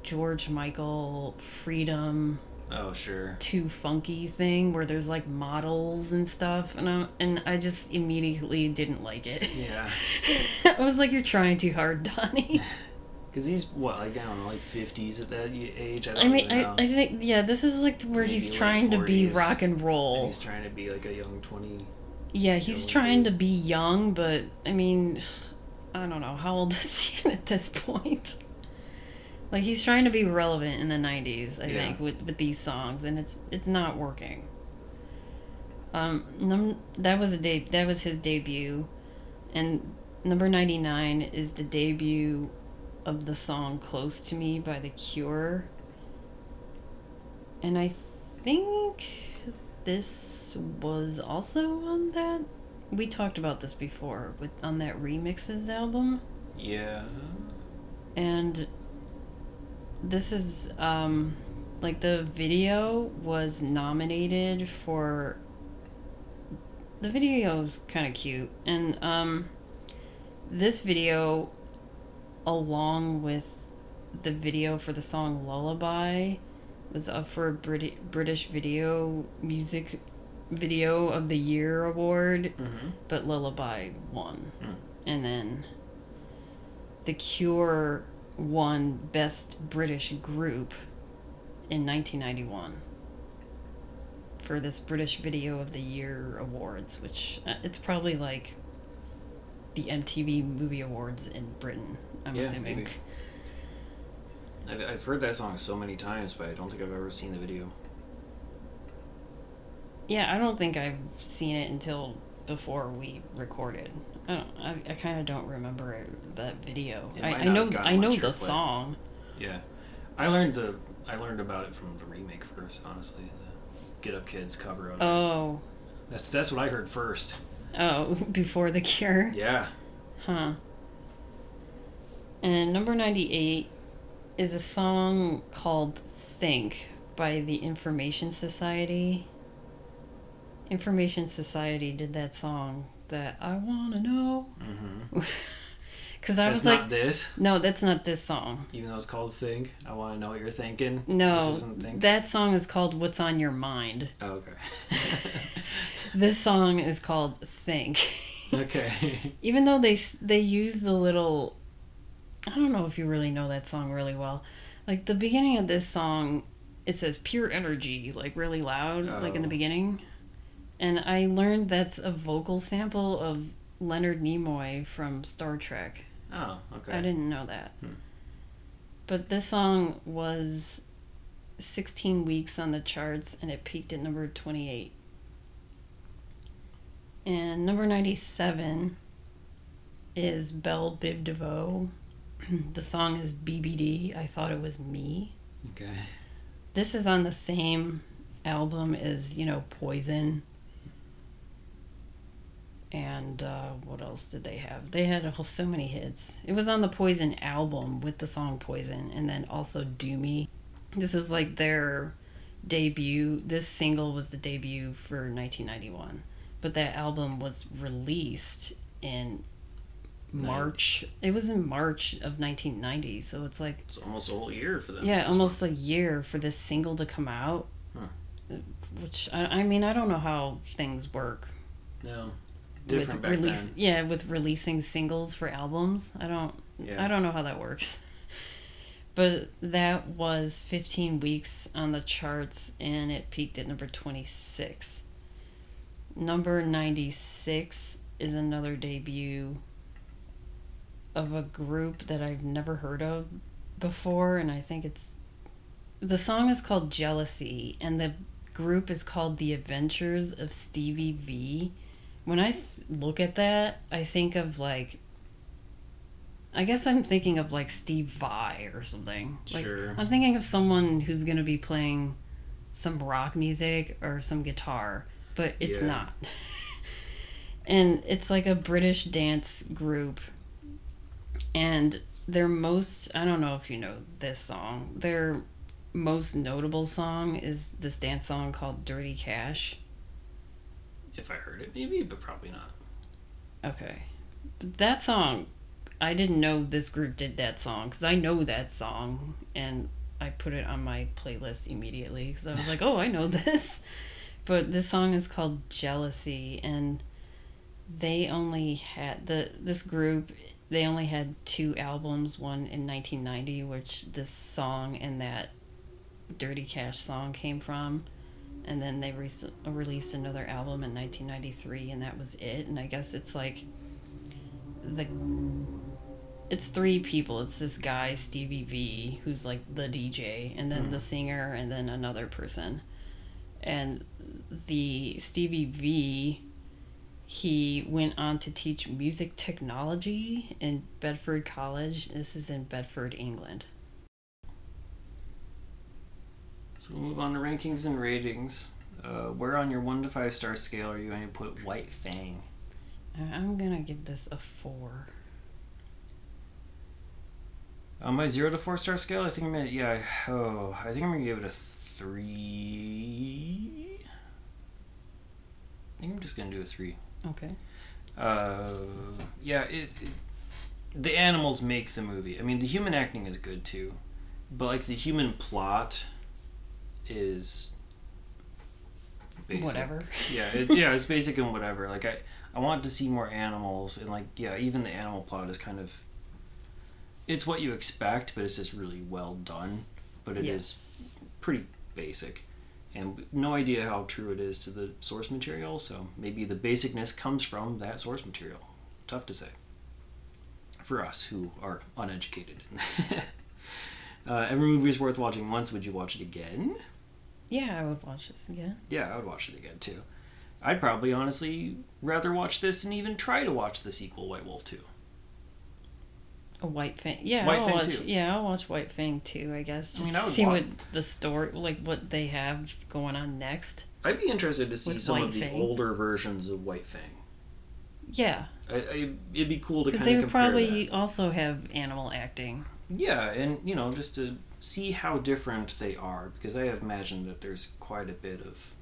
Speaker 2: George Michael freedom
Speaker 1: Oh sure.
Speaker 2: too funky thing where there's like models and stuff and I and I just immediately didn't like it.
Speaker 1: Yeah.
Speaker 2: I was like you're trying too hard, Donnie.
Speaker 1: Because he's what like I don't know like fifties at that age. I don't
Speaker 2: I mean. I, I think yeah, this is like where
Speaker 1: Maybe
Speaker 2: he's trying to be rock and
Speaker 1: And
Speaker 2: roll.
Speaker 1: he's trying to be like a young twenty.
Speaker 2: Yeah, he's trying to be young, but I mean, I don't know how old is he at this point. Like he's trying to be relevant in the '90s, I
Speaker 1: Yeah.
Speaker 2: think, with with these songs, and it's it's not working. Um, num- that was a de- that was his debut, and number ninety nine is the debut of the song "Close to Me" by The Cure. And I think this was also on that. We talked about this before with on that remixes album,
Speaker 1: Yeah.
Speaker 2: and this is um, like the video was nominated for. The video's kind of cute, and um, this video, along with the video for the song "Lullaby," was up for a Brit- British Video Music Video of the Year award,
Speaker 1: Mm-hmm.
Speaker 2: but Lullaby won.
Speaker 1: Mm.
Speaker 2: And then The Cure won Best British Group in 1991 for this British Video of the Year awards, which uh, it's probably like the MTV Movie Awards in Britain, I'm
Speaker 1: Yeah,
Speaker 2: assuming.
Speaker 1: maybe. I've, I've heard that song so many times, but I don't think I've ever seen the video.
Speaker 2: Yeah, I don't think I've seen it until before we recorded. I don't. I, I kind of don't remember that video. I, I know. I know the song.
Speaker 1: Yeah, I learned the I learned about it from the remake first. Honestly, the Get Up Kids cover of it.
Speaker 2: Oh,
Speaker 1: That's that's what I heard first.
Speaker 2: oh, before the Cure.
Speaker 1: Yeah.
Speaker 2: Huh. And number 98 is a song called Think by the Information Society. Information Society did that song that I want to know.
Speaker 1: Mm-hmm.
Speaker 2: Because I
Speaker 1: That's
Speaker 2: was
Speaker 1: not
Speaker 2: like,
Speaker 1: this,
Speaker 2: no, that's not this song.
Speaker 1: even though it's called Sing. I want to know what you're thinking.
Speaker 2: No,
Speaker 1: This isn't Think.
Speaker 2: that song is called "What's on Your Mind."
Speaker 1: oh, okay.
Speaker 2: This song is called "Think."
Speaker 1: okay.
Speaker 2: Even though they they use the little, I don't know if you really know that song really well. Like the beginning of this song, it says "pure energy" like really loud, like in the
Speaker 1: Oh.
Speaker 2: beginning, and I learned that's a vocal sample of Leonard Nimoy from Star Trek.
Speaker 1: Oh, okay.
Speaker 2: I didn't know that.
Speaker 1: Hmm.
Speaker 2: But this song was 16 weeks on the charts and it peaked at number 28. And number 97 is Belle Biv DeVoe. the song is BBD. I thought it was me.
Speaker 1: Okay.
Speaker 2: This is on the same album as, you know, Poison. And uh, what else did they have? They had a whole, so many hits. It was on the Poison album with the song Poison, and then also Do Me. This is like their debut. This single was the debut for 1991, but that album was released in March. It was in March of 1990, so it's like
Speaker 1: It's almost a whole year for them.
Speaker 2: yeah, almost a year for this single to come out.
Speaker 1: Huh.
Speaker 2: Which I, I mean, I don't know how things work.
Speaker 1: No. Different
Speaker 2: with
Speaker 1: back
Speaker 2: release.
Speaker 1: then.
Speaker 2: Yeah, with releasing singles for albums. I don't.
Speaker 1: Yeah.
Speaker 2: I don't know how that works. but that was 15 weeks on the charts, and it peaked at number 26. Number 96 is another debut of a group that I've never heard of before, and I think it's the song is called Jealousy, and the group is called The Adventures of Stevie V. When I th- look at that, I think of like. I guess I'm thinking of like Steve Vai or something. Like,
Speaker 1: Sure.
Speaker 2: I'm thinking of someone who's gonna be playing some rock music or some guitar, but it's
Speaker 1: Yeah.
Speaker 2: not. and it's like a British dance group. And their most I don't know if you know this song. Their most notable song is this dance song called Dirty Cash.
Speaker 1: If I heard it, maybe, but probably not.
Speaker 2: Okay. That song, I didn't know this group did that song because I know that song and I put it on my playlist immediately because I was like, oh, I know this. But this song is called Jealousy and they only had the this group they only had two albums one in 1990 which this song and that dirty cash song came from. And then they re- released another album in 1993 and that was it. And i guess it's like the it's three people. It's this guy stevie v who's like the dj and then the mm-hmm. singer and then another person. And the stevie v he went on to teach music technology in bedford college this is in bedford england
Speaker 1: So we'll move on to rankings and ratings. Uh, where on your one to five star scale are you going to put White Fang?
Speaker 2: I'm gonna give this a four
Speaker 1: On my zero to four star scale, I think I'm gonna yeah. Oh, I think I'm gonna give it a three. I think I'm just gonna do a three.
Speaker 2: Okay
Speaker 1: Uh, yeah, it, it the animals make the movie. I mean, the human acting is good too, but like the human plot is basic.
Speaker 2: whatever
Speaker 1: Yeah, it, yeah, it's basic and whatever. Like I, I want to see more animals, and like yeah, even the animal plot is kind of. It's what you expect, but it's just really well done. But it is
Speaker 2: Yes.
Speaker 1: pretty basic, and no idea how true it is to the source material. So maybe the basicness comes from that source material. Tough to say. For us who are uneducated. uh, every movie is worth watching once. Would you watch it again?
Speaker 2: yeah i would watch this again
Speaker 1: Yeah, I would watch it again too. I'd probably honestly rather watch this and even try to watch the sequel, White Wolf 2.
Speaker 2: A White Fang. Yeah,
Speaker 1: White
Speaker 2: I'll
Speaker 1: Fang
Speaker 2: watch.
Speaker 1: too.
Speaker 2: Yeah, I'll watch White Fang too. I guess
Speaker 1: I
Speaker 2: just
Speaker 1: mean, I
Speaker 2: see what the story, like what they have going on next.
Speaker 1: I'd be interested to see some
Speaker 2: White
Speaker 1: of the
Speaker 2: Fang.
Speaker 1: older versions of White Fang.
Speaker 2: Yeah,
Speaker 1: I, I, it'd be cool to
Speaker 2: because
Speaker 1: kind
Speaker 2: they
Speaker 1: of
Speaker 2: would probably
Speaker 1: that.
Speaker 2: also have animal acting.
Speaker 1: Yeah, and you know, just to see how different they are, because I have imagined that there's quite a bit of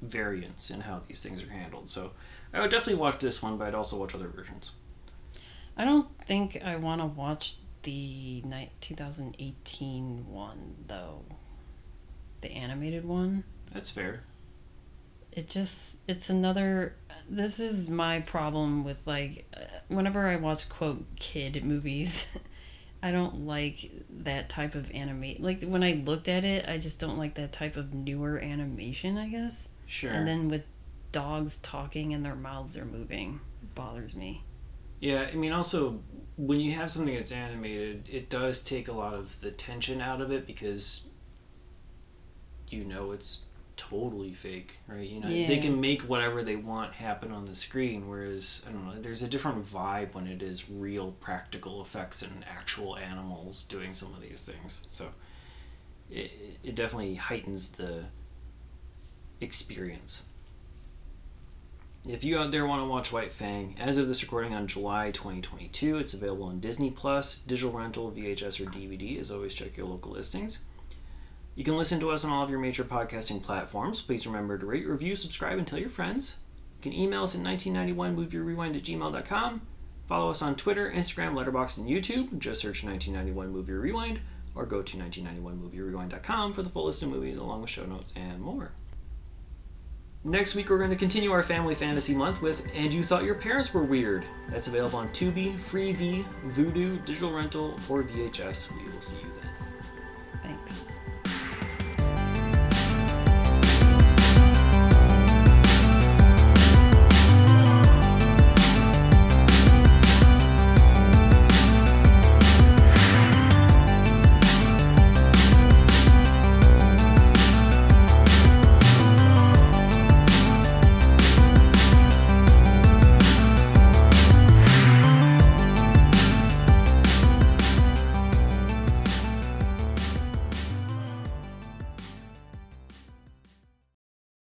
Speaker 1: variance in how these things are handled. So I would definitely watch this one, but I'd also watch other versions.
Speaker 2: I don't think I want to watch the night 2018 one though. The animated one.
Speaker 1: That's fair.
Speaker 2: It just it's another this is my problem with like uh, whenever I watch quote kid movies I don't like that type of animate like when I looked at it I just don't like that type of newer animation I guess.
Speaker 1: Sure.
Speaker 2: And then with dogs talking and their mouths are moving bothers me.
Speaker 1: Yeah, I mean, also when you have something that's animated, it does take a lot of the tension out of it because you know it's totally fake, right? You know, they can make whatever they want happen on the screen, whereas I don't know, there's a different vibe when it is real practical effects and actual animals doing some of these things. So it, it definitely heightens the experience. If you out there want to watch White Fang, as of this recording on July 2022, it's available on Disney Plus, digital rental, VHS, or DVD. As always, check your local listings. You can listen to us on all of your major podcasting platforms. Please remember to rate, review, subscribe, and tell your friends. You can email us at 1991movierewind at gmail.com. Follow us on Twitter, Instagram, Letterboxd, and YouTube. Just search 1991 Movie Rewind or go to 1991movierewind.com for the full list of movies along with show notes and more. Next week, we're going to continue our Family Fantasy Month with And You Thought Your Parents Were Weird. That's available on Tubi, Freevee, Vudu, Digital Rental, or VHS. We will see you then. Thanks.